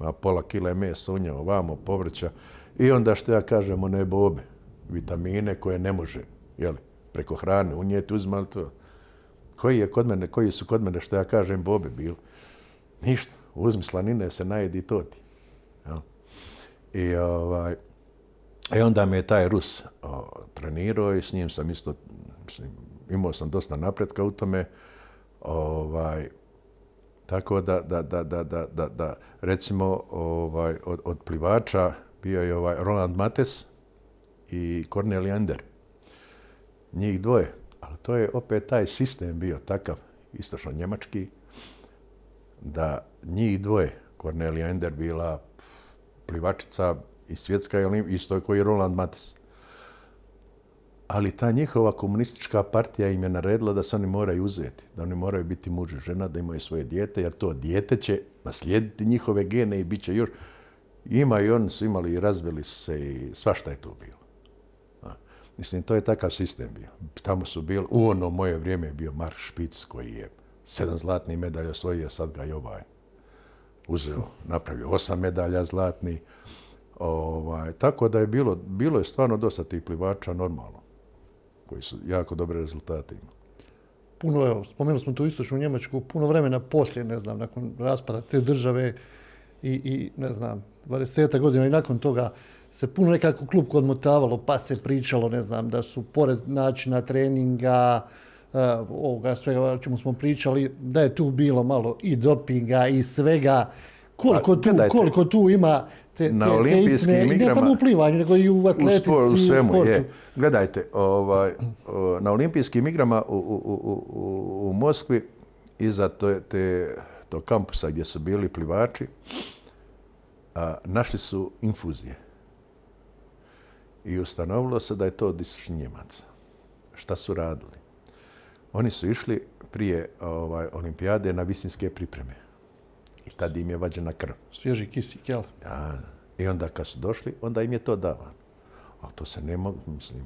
a pola kile mesa u njemu, ovamo, povrća, i onda što ja kažem, one bobe, vitamine koje ne može, jeli, preko hrane unijeti, uzmali to. Koji, je kod mene, koji su kod mene, što ja kažem, bobe bili? Ništa, uzmi slanine, se najedi to ti. I ovaj, E onda me je taj Rus trenirao i s njim sam isto, mislim, imao sam dosta napretka u tome. Ovaj, tako da, da, da, da, da, da recimo ovaj, od, od plivača bio je ovaj Roland Mates i Cornel Ander. Njih dvoje. Ali to je opet taj sistem bio takav, istočno njemački, da njih dvoje, Cornelia Ender bila plivačica i svjetska je isto koji je Roland Matis. Ali ta njihova komunistička partija im je naredila da se oni moraju uzeti, da oni moraju biti muž i žena, da imaju svoje dijete, jer to dijete će naslijediti njihove gene i bit će još... Ima i oni su imali i razvili se i svašta je tu bilo. Mislim, to je takav sistem bio. Tamo su bili, u ono moje vrijeme je bio Mark Špic koji je sedam zlatnih medalja osvojio, sad ga i ovaj uzeo, napravio osam medalja zlatnih. Ovaj, tako da je bilo, bilo je stvarno dosta tih plivača normalno, koji su jako dobre rezultate imali. Puno, evo, spomenuli smo tu istočnu Njemačku, puno vremena poslije, ne znam, nakon raspada te države i, i ne znam, 20 godina i nakon toga se puno nekako klub odmotavalo, pa se pričalo, ne znam, da su pored načina treninga, ovoga svega o čemu smo pričali, da je tu bilo malo i dopinga i svega. Koliko, Pa, tu, gledajte, koliko tu ima te, na te, te olimpijskim istine, i ne igrama- samo u plivanju, nego i u atletici, u, spor- u svemu sportu. je. Gledajte, ovaj, na olimpijskim igrama u, u, u, u, Moskvi iza te, te, tog kampusa gdje su bili plivači, a, našli su infuzije. I ustanovilo se da je to od Njemaca. Šta su radili? Oni su išli prije ovaj, olimpijade na visinske pripreme. I tad im je vađena krv. Svježi kisik, jel? Ja, I onda kad su došli, onda im je to davano. Ali to se ne mogu, mislim,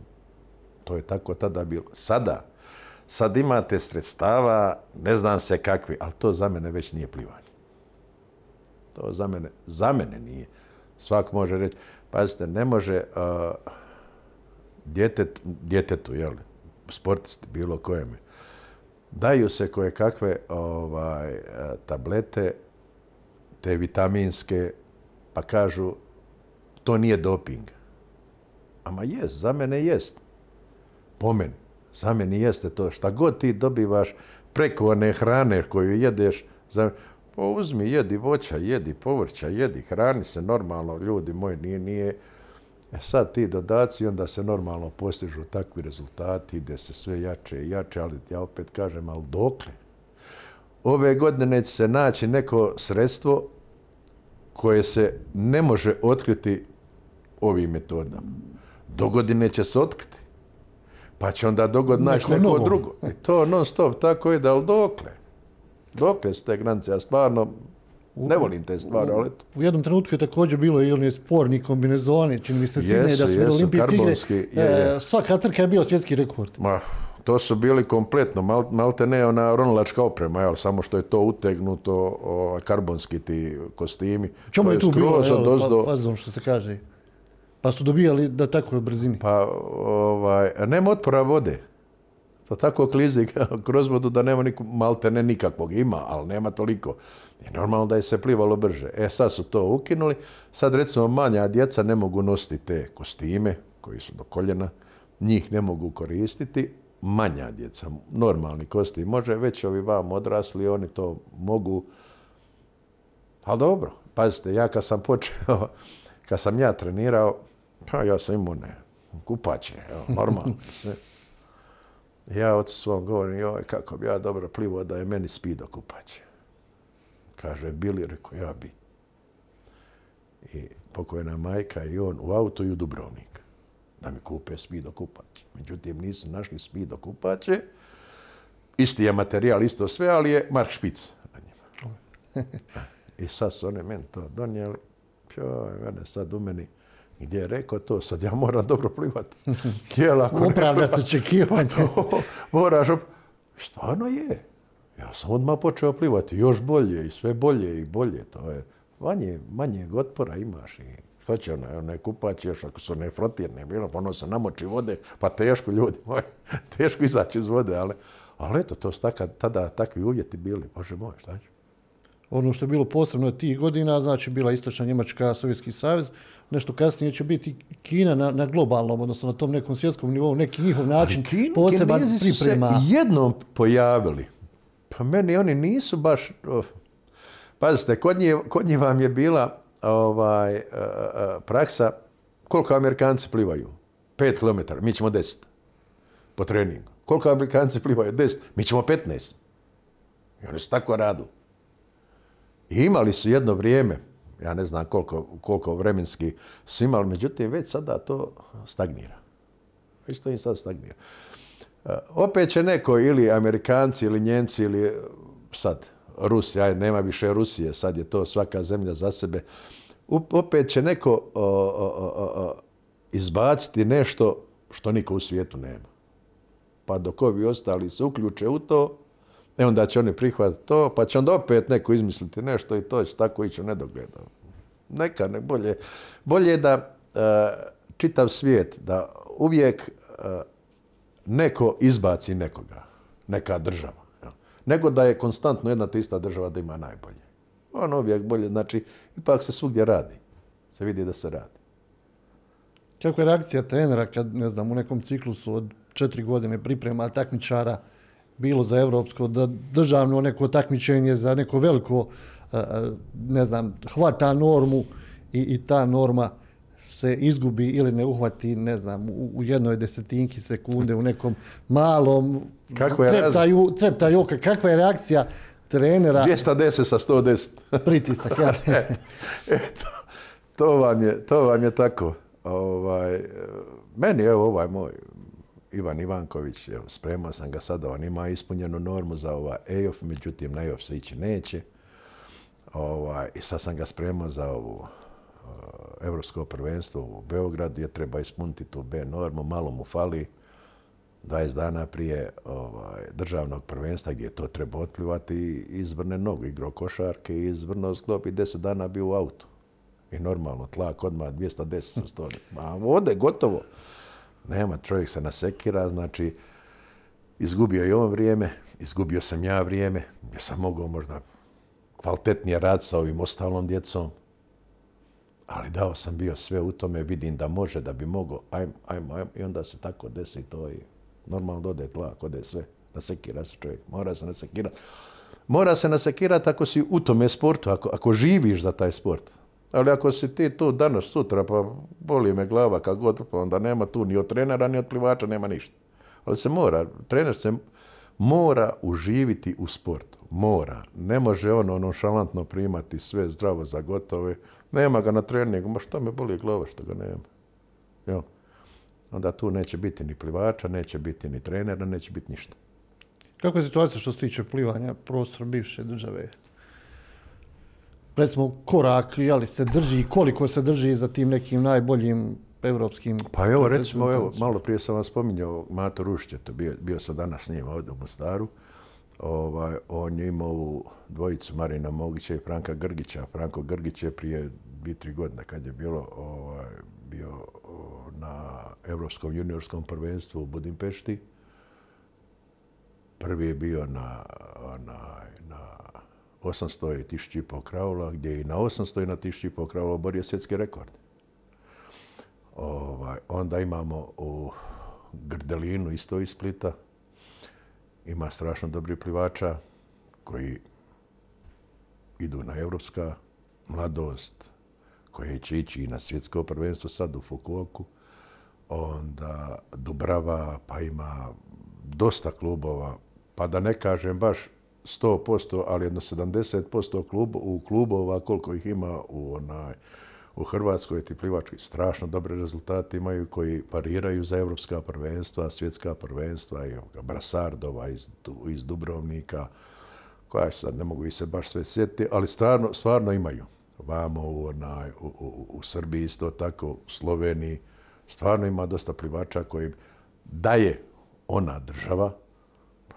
to je tako tada bilo. Sada, sad imate sredstava, ne znam se kakvi, ali to za mene već nije plivanje. To za mene, za mene nije. Svak može reći, pazite, ne može uh, djetet, djetetu, jel, sportisti, bilo kojeme, daju se koje kakve ovaj, tablete, te vitaminske, pa kažu to nije doping. Ama jest, za mene jest. Po meni. Za mene jeste to. Šta god ti dobivaš preko one hrane koju jedeš, za, pa uzmi, jedi voća, jedi povrća, jedi, hrani se normalno, ljudi moji, nije, nije. E sad ti dodaci, onda se normalno postižu takvi rezultati, ide se sve jače i jače, ali ja opet kažem, ali dokle? Ove godine neće se naći neko sredstvo koje se ne može otkriti ovim metodama. Do godine će se otkriti. Pa će onda dogod naći Neko drugo. I to non stop tako ide, ali dokle? Dokle su te granice? Ja stvarno ne volim te stvari, ali eto. U jednom trenutku je također bilo i oni sporni kombinezoni, čini mi se sine da su olimpijske igre. je, je. E, svaka trka je bio svjetski rekord. Ma, to su bili kompletno, mal, malte ne ona ronalačka oprema, jel, samo što je to utegnuto, o, karbonski ti kostimi. Čemu To je tu bilo, evo, odozdo- fa- fazon što se kaže. Pa su dobijali da takoj brzini. Pa, ovaj, nema otpora vode. To tako klizi *laughs* kroz vodu da nema niku, malte ne nikakvog. Ima, ali nema toliko. I normalno da je se plivalo brže. E, sad su to ukinuli. Sad, recimo, manja djeca ne mogu nositi te kostime koji su do koljena. Njih ne mogu koristiti. Manja djeca, normalni kostim može, već ovi vam odrasli, oni to mogu. Ali dobro, pazite, ja kad sam počeo, *laughs* kad sam ja trenirao, pa ja sam imao ne, kupače, evo, *laughs* normalno. Ja od svom govorim, joj, kako bi ja dobro plivao da je meni spido kupače. Kaže, bili, rekao, ja bi. I pokojna majka i on u auto i u Dubrovnik da mi kupe spido kupače. Međutim, nisu našli spido kupače. Isti je materijal, isto sve, ali je Mark Špic na njima. *laughs* I sad su oni meni to donijeli. Joj, mene sad u meni gdje je rekao to, sad ja moram dobro plivati. *laughs* Jel, ako Opravdati *laughs* očekivanje. to moraš op... Stvarno je. Ja sam odmah počeo plivati još bolje i sve bolje i bolje. To je manje, manje otpora imaš i što će ono, ne kupač još ako su ne frotirne bilo, pa ono se namoči vode, pa teško ljudi moji, *laughs* teško izaći iz vode, ali, ali eto, to su taka, tada takvi uvjeti bili, bože moj, šta će? Ono što je bilo posebno tih godina, znači bila istočna Njemačka, Sovjetski savez, nešto kasnije će biti Kina na, na globalnom, odnosno na tom nekom svjetskom nivou, neki njihov način Kin- poseban Kinezi su se priprema. jednom pojavili. Pa meni oni nisu baš... oh, Pazite, kod njih, kod njih vam je bila ovaj, eh, eh, praksa koliko Amerikanci plivaju? 5 km, mi ćemo 10 po treningu. Koliko Amerikanci plivaju? 10, mi ćemo 15. I oni su tako radili. I imali su jedno vrijeme, ja ne znam koliko, koliko vremenski su imali, međutim već sada to stagnira. Već to im sad stagnira. E, Opet će neko, ili Amerikanci, ili Njemci, ili e, sad Rusija, nema više Rusije, sad je to svaka zemlja za sebe. Opet će neko izbaciti nešto što niko u svijetu nema. Pa dok ovi ostali se uključe u to, e onda će oni prihvatiti to, pa će onda opet neko izmisliti nešto i to će tako ići u nedogled. Neka, ne, bolje, bolje je da e, čitav svijet, da uvijek e, neko izbaci nekoga, neka država. Nego da je konstantno jedna te ista država da ima najbolje. Ono uvijek bolje, znači, ipak se svugdje radi. Se vidi da se radi. Kako je reakcija trenera kad, ne znam, u nekom ciklusu od četiri godine priprema takmičara bilo za evropsko, da državno neko takmičenje za neko veliko, e, e, ne znam, hvata normu i, i ta norma se izgubi ili ne uhvati, ne znam, u, jednoj desetinki sekunde, u nekom malom Kakva je treptaju, treptaju oka. Kakva je reakcija trenera? 210 sa 110. *laughs* Pritisak, ja. *laughs* Eto, to vam je, to vam je tako. Ovaj, meni je ovaj moj Ivan Ivanković, evo, spremao sam ga sada, on ima ispunjenu normu za ovaj EOF, međutim na EOF se ići neće. Ovaj, I sad sam ga spremao za ovu Evropsko prvenstvo u Beogradu, je treba ispuniti tu B normu, malo mu fali 20 dana prije ovaj, državnog prvenstva gdje je to treba otplivati i izvrne nogu, igro košarke i izvrno zglob i 10 dana bio u autu. I normalno, tlak odmah 210 sa 100. *laughs* A ode, gotovo. Nema, čovjek se nasekira, znači, izgubio je on vrijeme, izgubio sam ja vrijeme, ja sam mogao možda kvalitetnije rad sa ovim ostalom djecom, ali dao sam bio sve u tome, vidim da može, da bi mogao, ajmo, ajmo, ajmo, i onda se tako desi to i normalno dode tlak, ode sve, nasekira se čovjek, mora se nasekirati. Mora se nasekirati ako si u tome sportu, ako, ako živiš za taj sport. Ali ako si ti tu danas, sutra, pa boli me glava kako god, pa onda nema tu ni od trenera, ni od plivača, nema ništa. Ali se mora, trener se mora uživiti u sportu. Mora. Ne može ono nonšalantno primati sve zdravo za gotove. Nema ga na treningu, ma što me boli glava što ga nema. Jo. Onda tu neće biti ni plivača, neće biti ni trenera, neće biti ništa. Kako je situacija što se tiče plivanja prostor bivše države? recimo korak, jeli, se drži, koliko se drži za tim nekim najboljim evropskim... Pa evo, recimo, evo, malo prije sam vam spominjao Mato Rušće, to bio, bio sam danas s njim ovdje u Mostaru. Ovaj, on je imao ovu dvojicu Marina Mogića i Franka Grgića. Franko Grgić je prije dvije, tri godine kad je bilo ovaj, bio na Evropskom juniorskom prvenstvu u Budimpešti. Prvi je bio na, na 800 i 1500 kraula, gdje je i na 800 i na 1500 kraula borio svjetski rekord. Ovaj, onda imamo u Grdelinu, isto iz Splita, ima strašno dobri plivača koji idu na evropska mladost, koje će ići i na svjetsko prvenstvo sad u Fukuoku. Onda Dubrava, pa ima dosta klubova, pa da ne kažem baš 100%, ali jedno 70% klub, u klubova, koliko ih ima u, onaj, u Hrvatskoj, ti plivački strašno dobre rezultate imaju koji pariraju za evropska prvenstva, svjetska prvenstva, i Brasardova iz, iz Dubrovnika, koja sad ne mogu i se baš sve sjetiti, ali stvarno, stvarno imaju. Vamo u, onaj, u, u, Srbiji isto tako, u Sloveniji, stvarno ima dosta plivača koji daje ona država,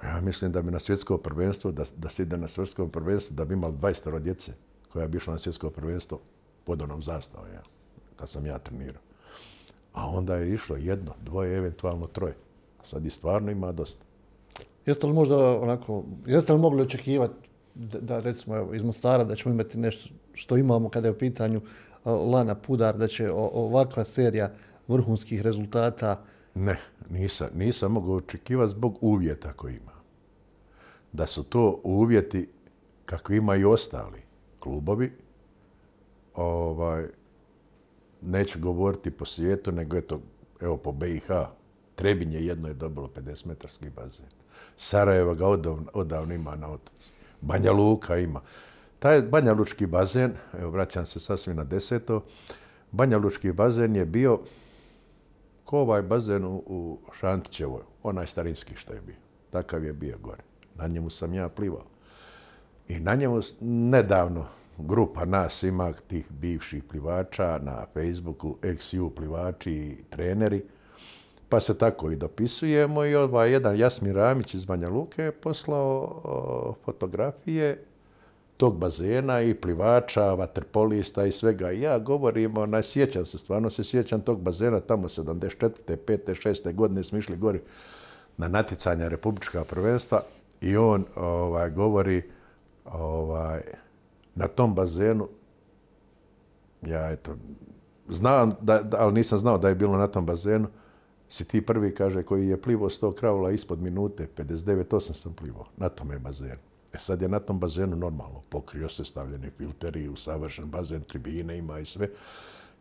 Pa ja mislim da bi na svjetsko prvenstvo, da, da se ide na svjetsko prvenstvo, da bi imali 20 djece koja bi išla na svjetsko prvenstvo pod onom zastavom, ja, kad sam ja trenirao. A onda je išlo jedno, dvoje, eventualno troje. Sad i stvarno ima dosta. Jeste li možda onako, jeste li mogli očekivati da, da recimo evo, iz Mostara da ćemo imati nešto što imamo kada je u pitanju Lana Pudar, da će ovakva serija vrhunskih rezultata Ne, nisam, nisam mogao očekivati zbog uvjeta koji ima. Da su to uvjeti kakvi imaju ostali klubovi, ovaj, neću govoriti po svijetu, nego eto, evo po BiH, Trebinje jedno je dobilo 50-metarski bazen. Sarajeva ga odavno, odavno ima na otoci. Banja Luka ima. Taj Banja Lučki bazen, evo vraćam se sasvim na deseto, Banja Lučki bazen je bio ko ovaj bazen u, u Šantićevoj, onaj starinski što je bio. Takav je bio gore. Na njemu sam ja plivao. I na njemu nedavno grupa nas ima tih bivših plivača na Facebooku, XU plivači i treneri, pa se tako i dopisujemo i ovaj jedan Jasmir Ramić iz Banja Luke je poslao fotografije tog bazena i plivača, vaterpolista i svega. Ja govorim, onaj, sjećam se, stvarno se sjećam tog bazena tamo 74. 5. 6. godine smo išli gori na naticanja Republička prvenstva i on ovaj, govori ovaj, na tom bazenu ja eto, znam, da, da, ali nisam znao da je bilo na tom bazenu, si ti prvi, kaže, koji je plivo 100 kravula ispod minute, 59.8 sam plivo na tome bazenu. E sad je na tom bazenu normalno, pokrio se stavljeni filteri, usavršen bazen, tribine ima i sve.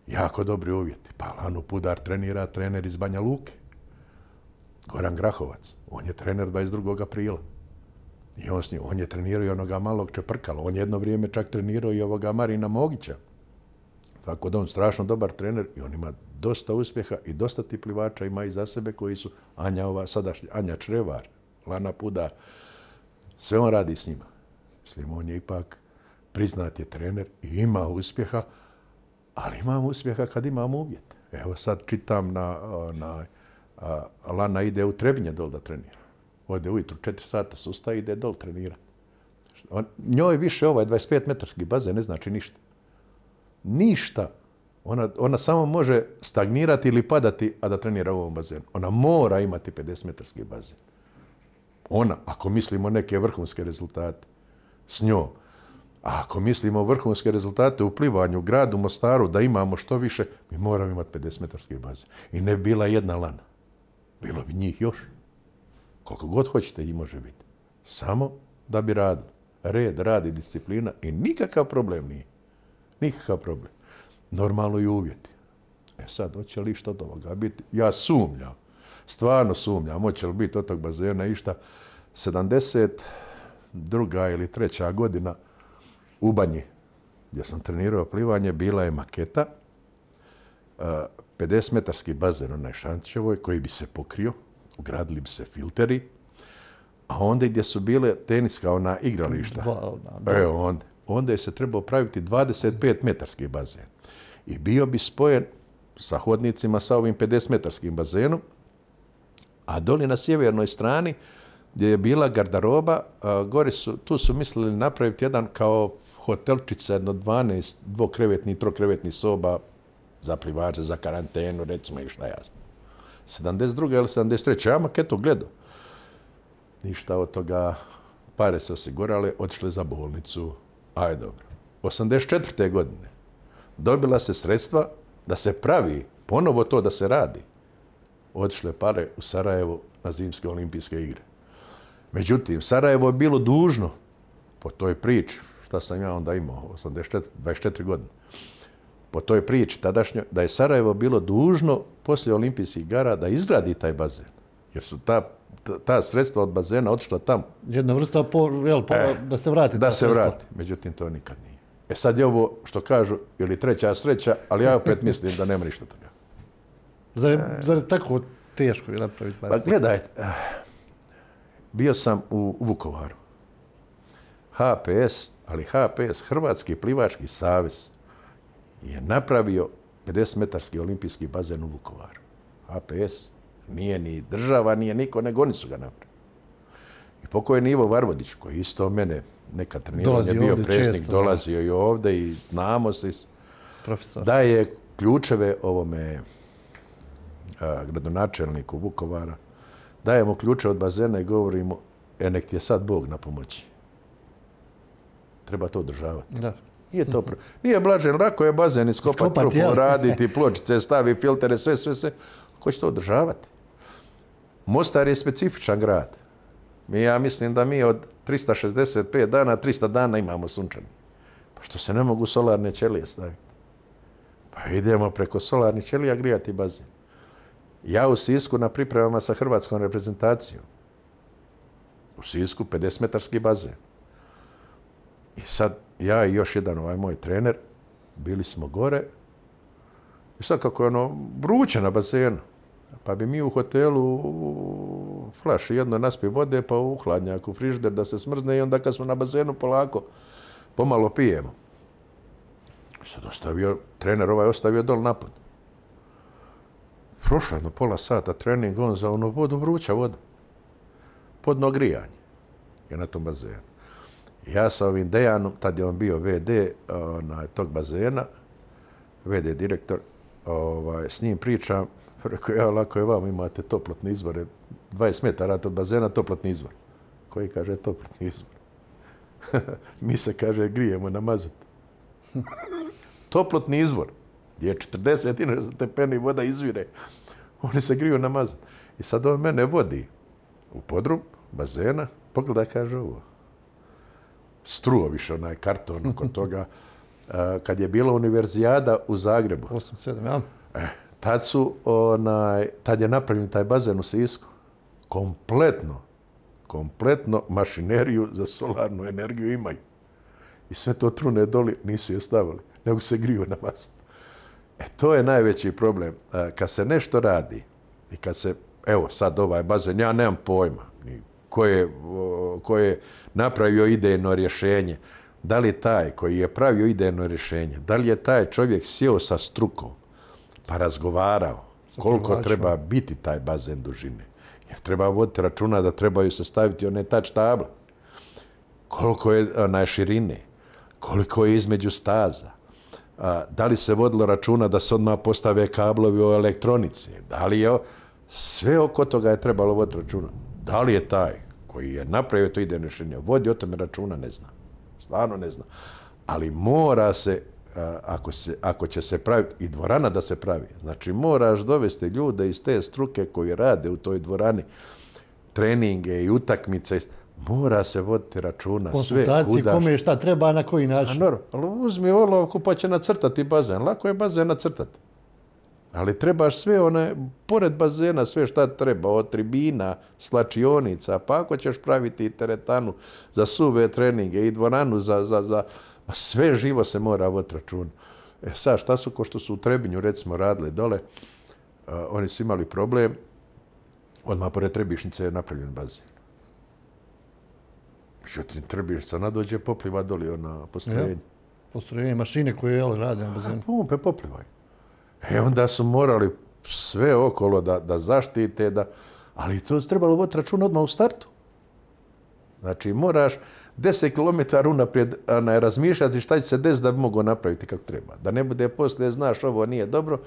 Jako dobri uvjeti. Pa Lanu Pudar trenira trener iz Banja Luke. Goran Grahovac, on je trener 22. aprila. I on, s njim, on je trenirao i onoga malog Čeprkala. On je jedno vrijeme čak trenirao i ovoga Marina Mogića. Tako da on strašno dobar trener i on ima dosta uspjeha i dosta ti plivača ima i za sebe koji su Anja ova sadašnja, Anja Črevar, Lana Pudar. Sve on radi s njima. Mislim, on je ipak priznat je trener i ima uspjeha, ali imam uspjeha kad imam uvjet. Evo sad čitam na, na a, Lana ide u Trebinje dol da trenira. Ode ujutru, četiri sata susta ide dol trenirati. On, njoj više ovaj 25 metarski bazen ne znači ništa. Ništa. Ona, ona samo može stagnirati ili padati, a da trenira u ovom bazenu. Ona mora imati 50 metarski bazen. Ona, ako mislimo neke vrhunske rezultate s njom, a ako mislimo vrhunske rezultate u plivanju, gradu, Mostaru, da imamo što više, mi moramo imati 50 metarski bazen. I ne bila jedna lana. Bilo bi njih još. Koliko god hoćete i može biti. Samo da bi radili. Red, rad i disciplina i nikakav problem nije. Nikakav problem. Normalno i uvjeti. E sad, hoće li što od ovoga biti? Ja sumnjam. Stvarno sumnjam. Hoće li biti od tog bazena išta 72. ili treća godina u Banji, gdje sam trenirao plivanje, bila je maketa, 50-metarski bazen onaj Šančevoj, koji bi se pokrio, ugradili bi se filteri, a onda gdje su bile teniska ona igrališta, onda, onda je se trebao praviti 25-metarski bazen. I bio bi spojen sa hodnicima sa ovim 50-metarskim bazenom, a doli na sjevernoj strani, gdje je bila gardaroba, gore su, tu su mislili napraviti jedan kao hotelčica, jedno 12 dvokrevetni, trokrevetni soba za plivače, za karantenu, recimo i šta jasno. 72. ili 73. Ja maketu gledao. Ništa od toga, pare se osigurale, otišle za bolnicu. Aj dobro. 84. godine dobila se sredstva da se pravi ponovo to da se radi. Otišle pare u Sarajevo na zimske olimpijske igre. Međutim, Sarajevo je bilo dužno po toj priči, šta sam ja onda imao, 84, 24 godine, po toj priči tadašnjoj, da je Sarajevo bilo dužno poslije olimpijskih igara da izgradi taj bazen. Jer su ta, ta, sredstva od bazena otišla tamo. Jedna vrsta po, jel, po, e, da se vrati. Da se vrati. Međutim, to nikad nije. E sad je ovo što kažu, ili treća sreća, ali ja opet mislim da nema ništa toga. Zar je, zar je tako teško je napraviti bazen? Pa gledajte, eh, bio sam u, u Vukovaru. HPS, ali HPS, Hrvatski plivački savez, je napravio 50-metarski olimpijski bazen u Vukovaru. HPS nije ni država, nije niko, nego oni su ga napravili. I pokojni Ivo Varvodić, koji isto mene nekad trenirao, je bio predsjednik, dolazio i ovde i znamo se. Profesor. Da je ključeve ovome a, gradonačelniku Vukovara, dajemo ključe od bazena i govorimo, e, nek ti je sad Bog na pomoći. Treba to održavati. Da. Nije to pro... Nije blažen, lako je bazen iskopati, Iskopat, raditi, pločice, stavi filtere, sve, sve, sve. Ko će to održavati? Mostar je specifičan grad. Mi, ja mislim da mi od 365 dana, 300 dana imamo sunčani. Pa što se ne mogu solarne ćelije staviti? Pa idemo preko solarnih ćelija grijati bazen. Ja u Sisku na pripremama sa hrvatskom reprezentacijom. U Sisku 50-metarski bazen. I sad ja i još jedan ovaj moj trener, bili smo gore i sad kako je ono vruće na bazenu, pa bi mi u hotelu u flaši jedno naspije vode, pa u hladnjak, u frižder da se smrzne i onda kad smo na bazenu polako pomalo pijemo. Sad ostavio, trener ovaj ostavio dol napad. Prošlo jedno pola sata trening, on za ono vodu, vruća voda. Podno grijanje je na tom bazenu. Ja sa ovim Dejanom, tad je on bio VD na tog bazena, VD direktor, ovaj, s njim pričam, rekao, ja, lako je vam, imate toplotni izvore, 20 metara od bazena, toplotni izvor. Koji kaže toplotni izvor? *laughs* Mi se, kaže, grijemo na mazut. *laughs* toplotni izvor, gdje je 40 stepeni voda izvire Oni se griju namazati. I sad on mene vodi u podrum bazena, pogledaj, kaže ovo. Struo više onaj karton oko *laughs* toga. E, kad je bila univerzijada u Zagrebu, 8-7, ja. eh, tad, su, onaj, tad je napravljen taj bazen u Sisku. Kompletno, kompletno mašineriju za solarnu energiju imaju. I sve to trune doli, nisu je stavili, nego se griju na mast. E, to je najveći problem. E, kad se nešto radi i kad se, evo sad ovaj bazen, ja nemam pojma ni ko je, napravio idejno rješenje, da li je taj koji je pravio idejno rješenje, da li je taj čovjek sjeo sa strukom pa razgovarao? Koliko treba biti taj bazen dužine. Jer treba voditi računa da trebaju se staviti one tač table. Koliko je onaj širine, koliko je između staza, da li se vodilo računa da se odmah postave kablovi u elektronici, da li je, sve oko toga je trebalo voditi računa. Da li je taj koji je napravio to idejno rješenje, vodi o tome računa, ne znam. Stvarno ne znam. Ali mora se, a, ako, se, ako će se praviti, i dvorana da se pravi, znači moraš dovesti ljude iz te struke koji rade u toj dvorani, treninge i utakmice, mora se voditi računa sve kuda, kome šta treba, na koji a način. ali uzmi olovku pa će nacrtati bazen. Lako je bazen nacrtati. Ali trebaš sve one, pored bazena, sve šta treba, od tribina, slačionica, pa ako ćeš praviti i teretanu za suve treninge i dvoranu za, za, za ma sve živo se mora voditi račun. E sad, šta su, ko što su u Trebinju, recimo, radili dole, a, oni su imali problem, odmah pored Trebišnice je napravljen bazen. Međutim, Trebišnica nadođe, popliva doli ona postrojenje. Postrojenje mašine koje jel, rade na bazenu. Pumpe poplivaju. E onda su morali sve okolo da, da zaštite, da, ali to je trebalo voditi računa odmah u startu. Znači, moraš 10 km unaprijed onaj, razmišljati šta će se desiti da bi mogao napraviti kako treba. Da ne bude poslije, znaš, ovo nije dobro.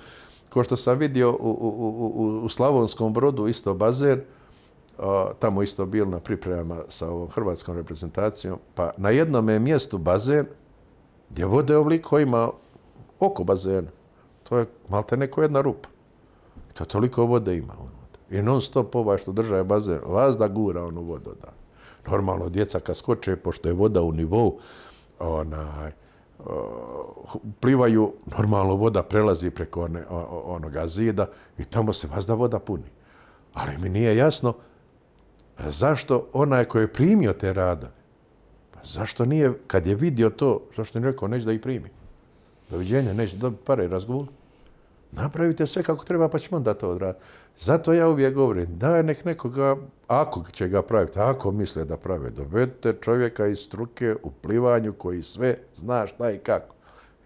Ko što sam vidio u, u, u, u- Slavonskom brodu, isto bazen, a, tamo isto bil na pripremama sa ovom hrvatskom reprezentacijom, pa na jednom je mjestu bazen gdje vode ovoliko ima oko bazena. To je malte neko jedna rupa. I to toliko vode ima unutra. I non stop ovaj što držaje bazen, vas da gura onu vodu da. Normalno, djeca kad skoče, pošto je voda u nivou, onaj, o, plivaju, normalno voda prelazi preko one, onoga zida i tamo se vas da voda puni. Ali mi nije jasno zašto onaj koji je primio te radove, pa zašto nije, kad je vidio to, zašto nije rekao, neće da ih primi? Doviđenja, neće dobiti pare i razgovor. Napravite sve kako treba, pa ćemo onda to odraditi. Zato ja uvijek govorim, daj nek nekoga, ako će ga praviti, ako misle da prave, dovedite čovjeka iz struke u plivanju koji sve zna šta i kako.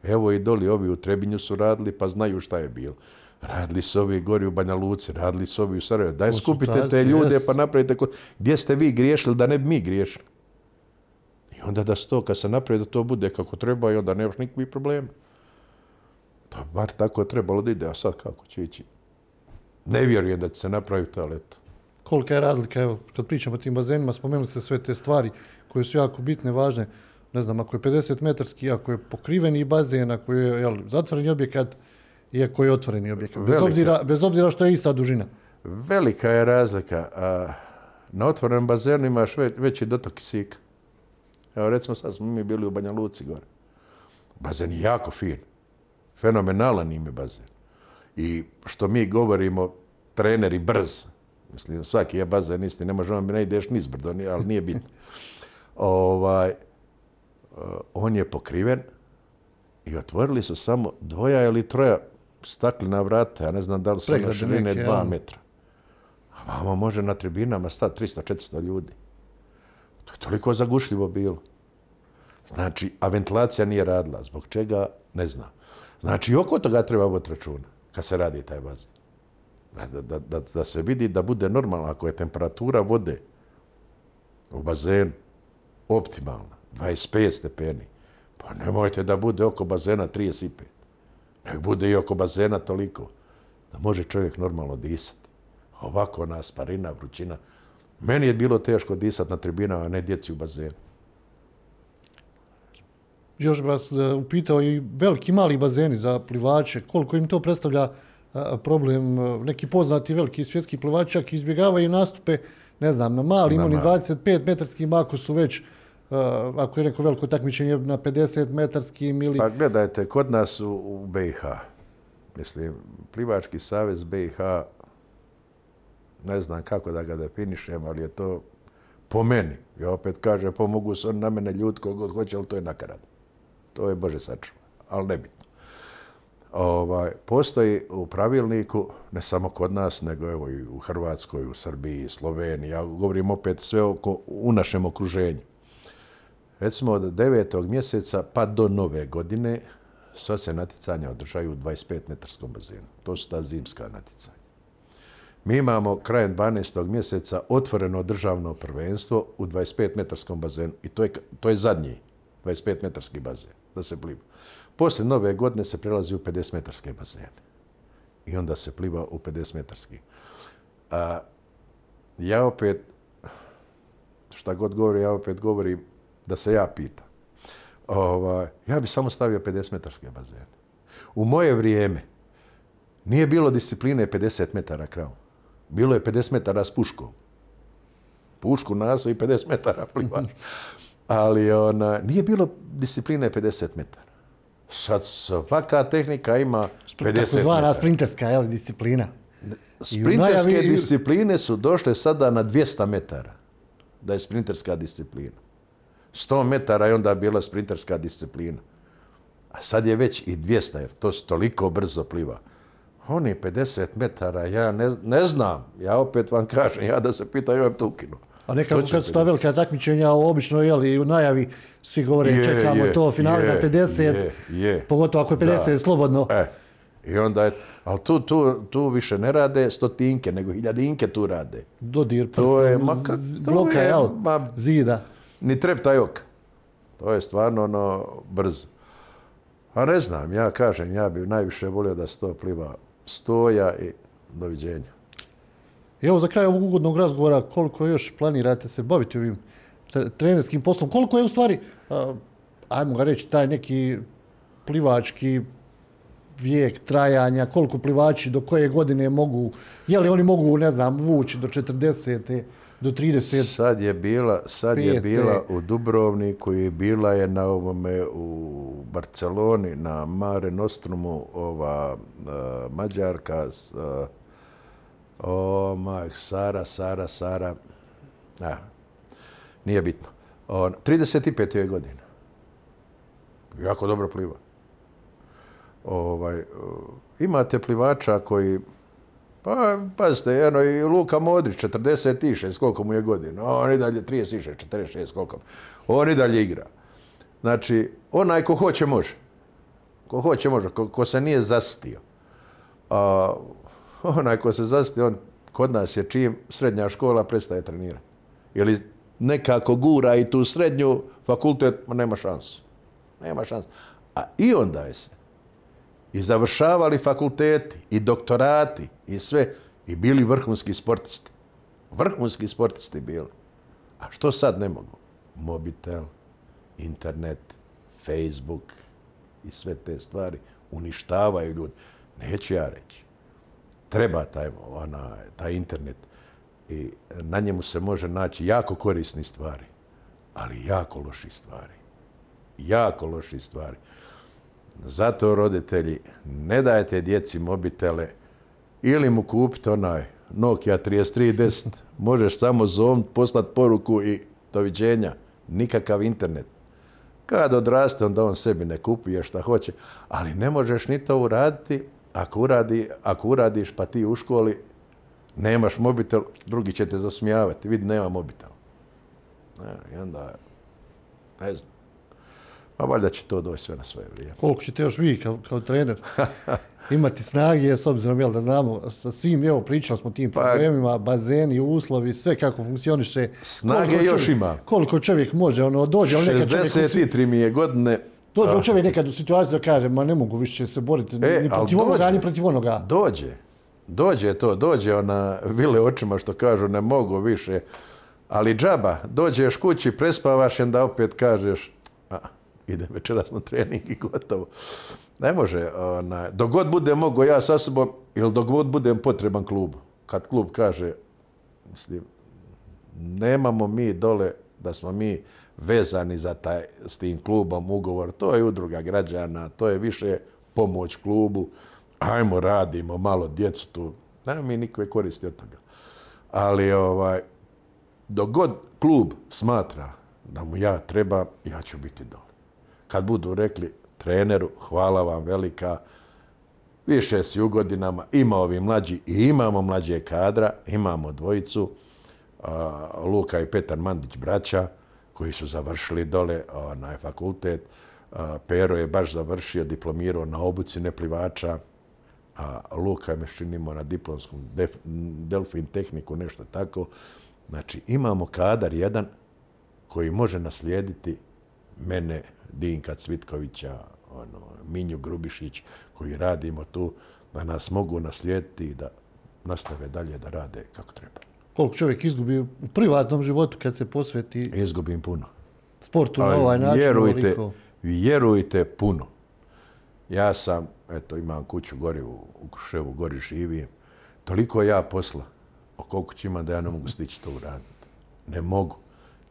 Evo i doli ovi u Trebinju su radili, pa znaju šta je bilo. Radili su ovi gori u Banja Luci, radili su ovi u Sarajevu. Daj skupite te ljude jes. pa napravite ko... gdje ste vi griješili da ne bi mi griješili. I onda da se to, kad se napravi da to bude kako treba i onda nemaš nikakvih problema. Pa bar tako je trebalo da ide, a sad kako će ići? Ne vjerujem da će se napraviti, ali eto. Kolika je razlika, evo, kad pričamo o tim bazenima, spomenuli ste sve te stvari koje su jako bitne, važne. Ne znam, ako je 50 metarski, ako je pokriveni bazen, ako je jel, zatvoreni objekat, i ako je otvoreni objekat. Bez Velika. obzira, bez obzira što je ista dužina. Velika je razlika. A, na otvorenom bazenu imaš ve, veći dotok kisika. Evo recimo sad smo mi bili u Banja Luci gore. Bazen je jako fin. Fenomenalan im je bazen. I što mi govorimo, treneri brz. Mislim, svaki je bazen isti, ne može on ne ideš nizbrdo, ni- ali nije bitno. *laughs* ovaj, e, on je pokriven i otvorili su samo dvoja ili troja staklena vrata, ja ne znam da li su na širine dva metra. A vamo može na tribinama stati 300-400 ljudi. To je toliko zagušljivo bilo. Znači, a ventilacija nije radila. Zbog čega? Ne znam. Znači, i oko toga treba voditi računa kad se radi taj bazen. Da, da, da, da, se vidi da bude normalno. Ako je temperatura vode u bazenu optimalna, 25 stepeni, pa nemojte da bude oko bazena 35. Nek bude i oko bazena toliko da može čovjek normalno disati. Ovako ona sparina, vrućina. Meni je bilo teško disati na tribinama, a ne djeci u bazenu. Još bi vas e, upitao i veliki mali bazeni za plivače, koliko im to predstavlja a, problem. Neki poznati veliki svjetski plivači čak izbjegavaju nastupe, ne znam, na malim, oni mali. 25 metarskim, ako su već, ako je neko veliko takmičenje na 50 metarskim ili... Pa gledajte, kod nas u, u BiH, mislim, Plivački savez BiH, ne znam kako da ga definišem, ali je to po meni. Ja opet kažem, pomogu se on na mene ljud kogod hoće, ali to je nakarad. To je Bože sačuva, ali nebitno. Ovaj, postoji u pravilniku, ne samo kod nas, nego evo i u Hrvatskoj, u Srbiji, Sloveniji, ja govorim opet sve oko, u našem okruženju. Recimo od 9. mjeseca pa do nove godine sva se natjecanja održaju u 25 metarskom bazenu. To su ta zimska natjecanja. Mi imamo krajem 12. mjeseca otvoreno državno prvenstvo u 25 metarskom bazenu i to je, to je zadnji 25 metarski bazen da se pliva. Poslije nove godine se prelazi u 50 metarske bazene i onda se pliva u 50 metarski. A, ja opet, šta god govorim, ja opet govorim da se ja pitam. Ovaj, ja bi samo stavio 50 metarske bazene. U moje vrijeme nije bilo discipline 50 metara kravom. Bilo je 50 metara s puškom. Pušku nasa i 50 metara plivaš. *laughs* Ali ona, nije bilo discipline 50 metara. Sad svaka tehnika ima 50 Takozvana metara. sprinterska jel, disciplina. Sprinterske najavi- discipline su došle sada na 200 metara. Da je sprinterska disciplina. 100 metara je onda bila sprinterska disciplina. A sad je već i 200, jer to se toliko brzo pliva. Oni 50 metara, ja ne, ne znam. Ja opet vam kažem, ja da se pitam, ja bi to ukinuo. A nekako kad su ta 50? velika takmičenja, obično jel, i u najavi svi govore Je, čekamo je, to, finale na je, 50, je, je. pogotovo ako je 50 Da. slobodno. E, i onda je, ali tu, tu, tu više ne rade stotinke, nego hiljadinke tu rade. Dodir je, to bloka, je, jel, ma- zida. ni treptaj oka. To je stvarno ono brzo. A ne znam, ja kažem, ja bi najviše volio da se to pliva stoja i doviđenja. I evo za kraj ovog ugodnog razgovora, koliko još planirate se baviti ovim tre- trenerskim poslom, koliko je u stvari, a, ajmo ga reći, taj neki plivački vijek trajanja, koliko plivači do koje godine mogu, je li oni mogu, ne znam, vući do 40. do 30. Sad je bila, sad je bila u Dubrovniku i bila je na ovome u Barceloni, na Mare Nostrumu, ova uh, Mađarka, uh, o, maj, Sara, Sara, Sara, a, nije bitno. On, 35 je godina. Jako dobro pliva. Ovaj, uh, imate plivača koji pa, pazite, jedno i Luka Modrić, 46, koliko mu je godina. On i dalje 36, 46, koliko. On i dalje igra. Znači, onaj ko hoće, može. Ko hoće, može. Ko, ko se nije zastio. A *laughs* onaj ko se zastio, on kod nas je čim srednja škola prestaje trenirati. Ili nekako gura i tu srednju fakultet, ma nema šansu. Nema šansu. A i onda je se i završavali fakulteti i doktorati i sve i bili vrhunski sportisti. Vrhunski sportisti bili. A što sad ne mogu? Mobitel, internet, Facebook i sve te stvari uništavaju ljudi. Neću ja reći. Treba taj, ona, taj internet i na njemu se može naći jako korisni stvari, ali jako loši stvari. Jako loši stvari. Zato roditelji ne dajete djeci mobitele ili mu kupite onaj Nokia 3310. *laughs* Možeš samo zovn, poslat poruku i doviđenja. Nikakav internet. Kad odraste, onda on sebi ne kupuje šta hoće. Ali ne možeš ni to uraditi. Ako, uradi, ako uradiš pa ti u školi nemaš mobitel, drugi će te zasmijavati. Vidi, nema mobitel. I onda, ne znam. A valjda će to doći sve na svoje vrijeme. Koliko ćete još vi kao, kao trener *laughs* imati snage, s obzirom jel, da znamo sa svim, evo pričali smo tim Pa- problemima, bazeni, uslovi, sve kako funkcioniše. Snage Koliko još čovjek- ima. Koliko čovjek može, ono, dođe, ali nekad čovjek, u si- 63 mi je godine. Dođe čovjek nekad u situaciju da kaže, ma ne mogu više se boriti E, ni protiv onoga, ni protiv onoga. Dođe. Dođe to, dođe ona vile očima što kažu ne mogu više. Ali džaba, dođeš kući, prespavaš i onda opet kažeš a, idem večeras na trening i gotovo. Ne može, onaj, dok god budem mogo ja sa sobom, ili dok god budem potreban klubu. Kad klub kaže, mislim, nemamo mi dole da smo mi vezani za taj, s tim klubom ugovor, to je udruga građana, to je više pomoć klubu, ajmo radimo malo djecu tu, nema mi nikakve koristi od toga. Ali ovaj, dok god klub smatra da mu ja treba, ja ću biti dole. Kad budu rekli treneru, hvala vam velika, više si u godinama, ima ovi mlađi i imamo mlađe kadra, imamo dvojicu, Luka i Petar Mandić braća, koji su završili dole na fakultet. Pero je baš završio, diplomirao na obuci neplivača, a Luka je meščinimo na diplomskom Delfin tehniku, nešto tako. Znači, imamo kadar jedan koji može naslijediti mene, Dinka Cvitkovića, ono, Minju Grubišić, koji radimo tu, da nas mogu naslijediti i da nastave dalje da rade kako treba. Koliko čovjek izgubi u privatnom životu kad se posveti Izgubim puno. sportu na ovaj način? Vjerujte, vjerujte puno. Ja sam, eto, imam kuću gori u, u Kruševu, gori živim. Toliko ja posla oko kućima da ja ne mogu stići to uraditi. Ne mogu.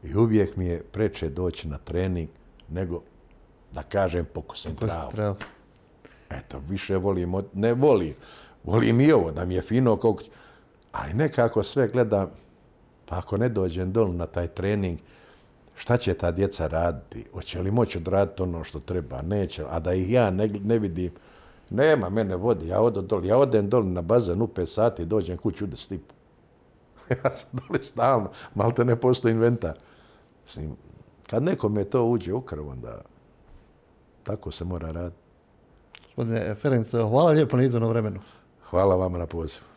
I uvijek mi je preče doći na trening nego da kažem pokusim travu. Eto, više volim, od- ne volim, volim i ovo, da mi je fino kuće. Ali nekako sve gledam, pa ako ne dođem dol na taj trening, šta će ta djeca raditi? Hoće li moći odraditi ono što treba? Neće. A da ih ja ne, ne vidim, nema mene vodi, ja odem dol. Ja odem dol na bazen u 5 sati, dođem kuću da stipu. *laughs* ja sam dole stalno, malo te ne postoji inventar. Mislim, kad nekome to uđe u krv, onda tako se mora raditi. Gospodine Ferenc, hvala lijepo na izvornom vremenu. Hvala vama na pozivu.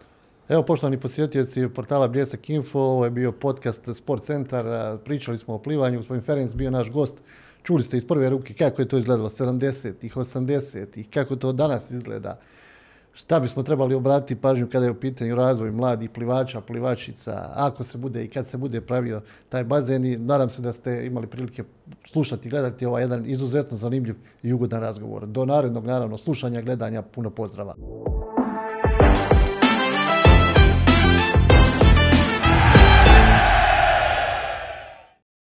Evo, poštovani posjetioci portala Bljesak Info, ovo je bio podcast Sport Centar, pričali smo o plivanju, gospodin Ferenc bio naš gost, čuli ste iz prve ruke kako je to izgledalo 70-ih, 80-ih, kako to danas izgleda, šta bismo trebali obratiti pažnju kada je u pitanju razvoj mladih plivača, plivačica, ako se bude i kad se bude pravio taj bazen i nadam se da ste imali prilike slušati i gledati ovaj jedan izuzetno zanimljiv i ugodan razgovor. Do narednog, naravno, slušanja, gledanja, puno pozdrava.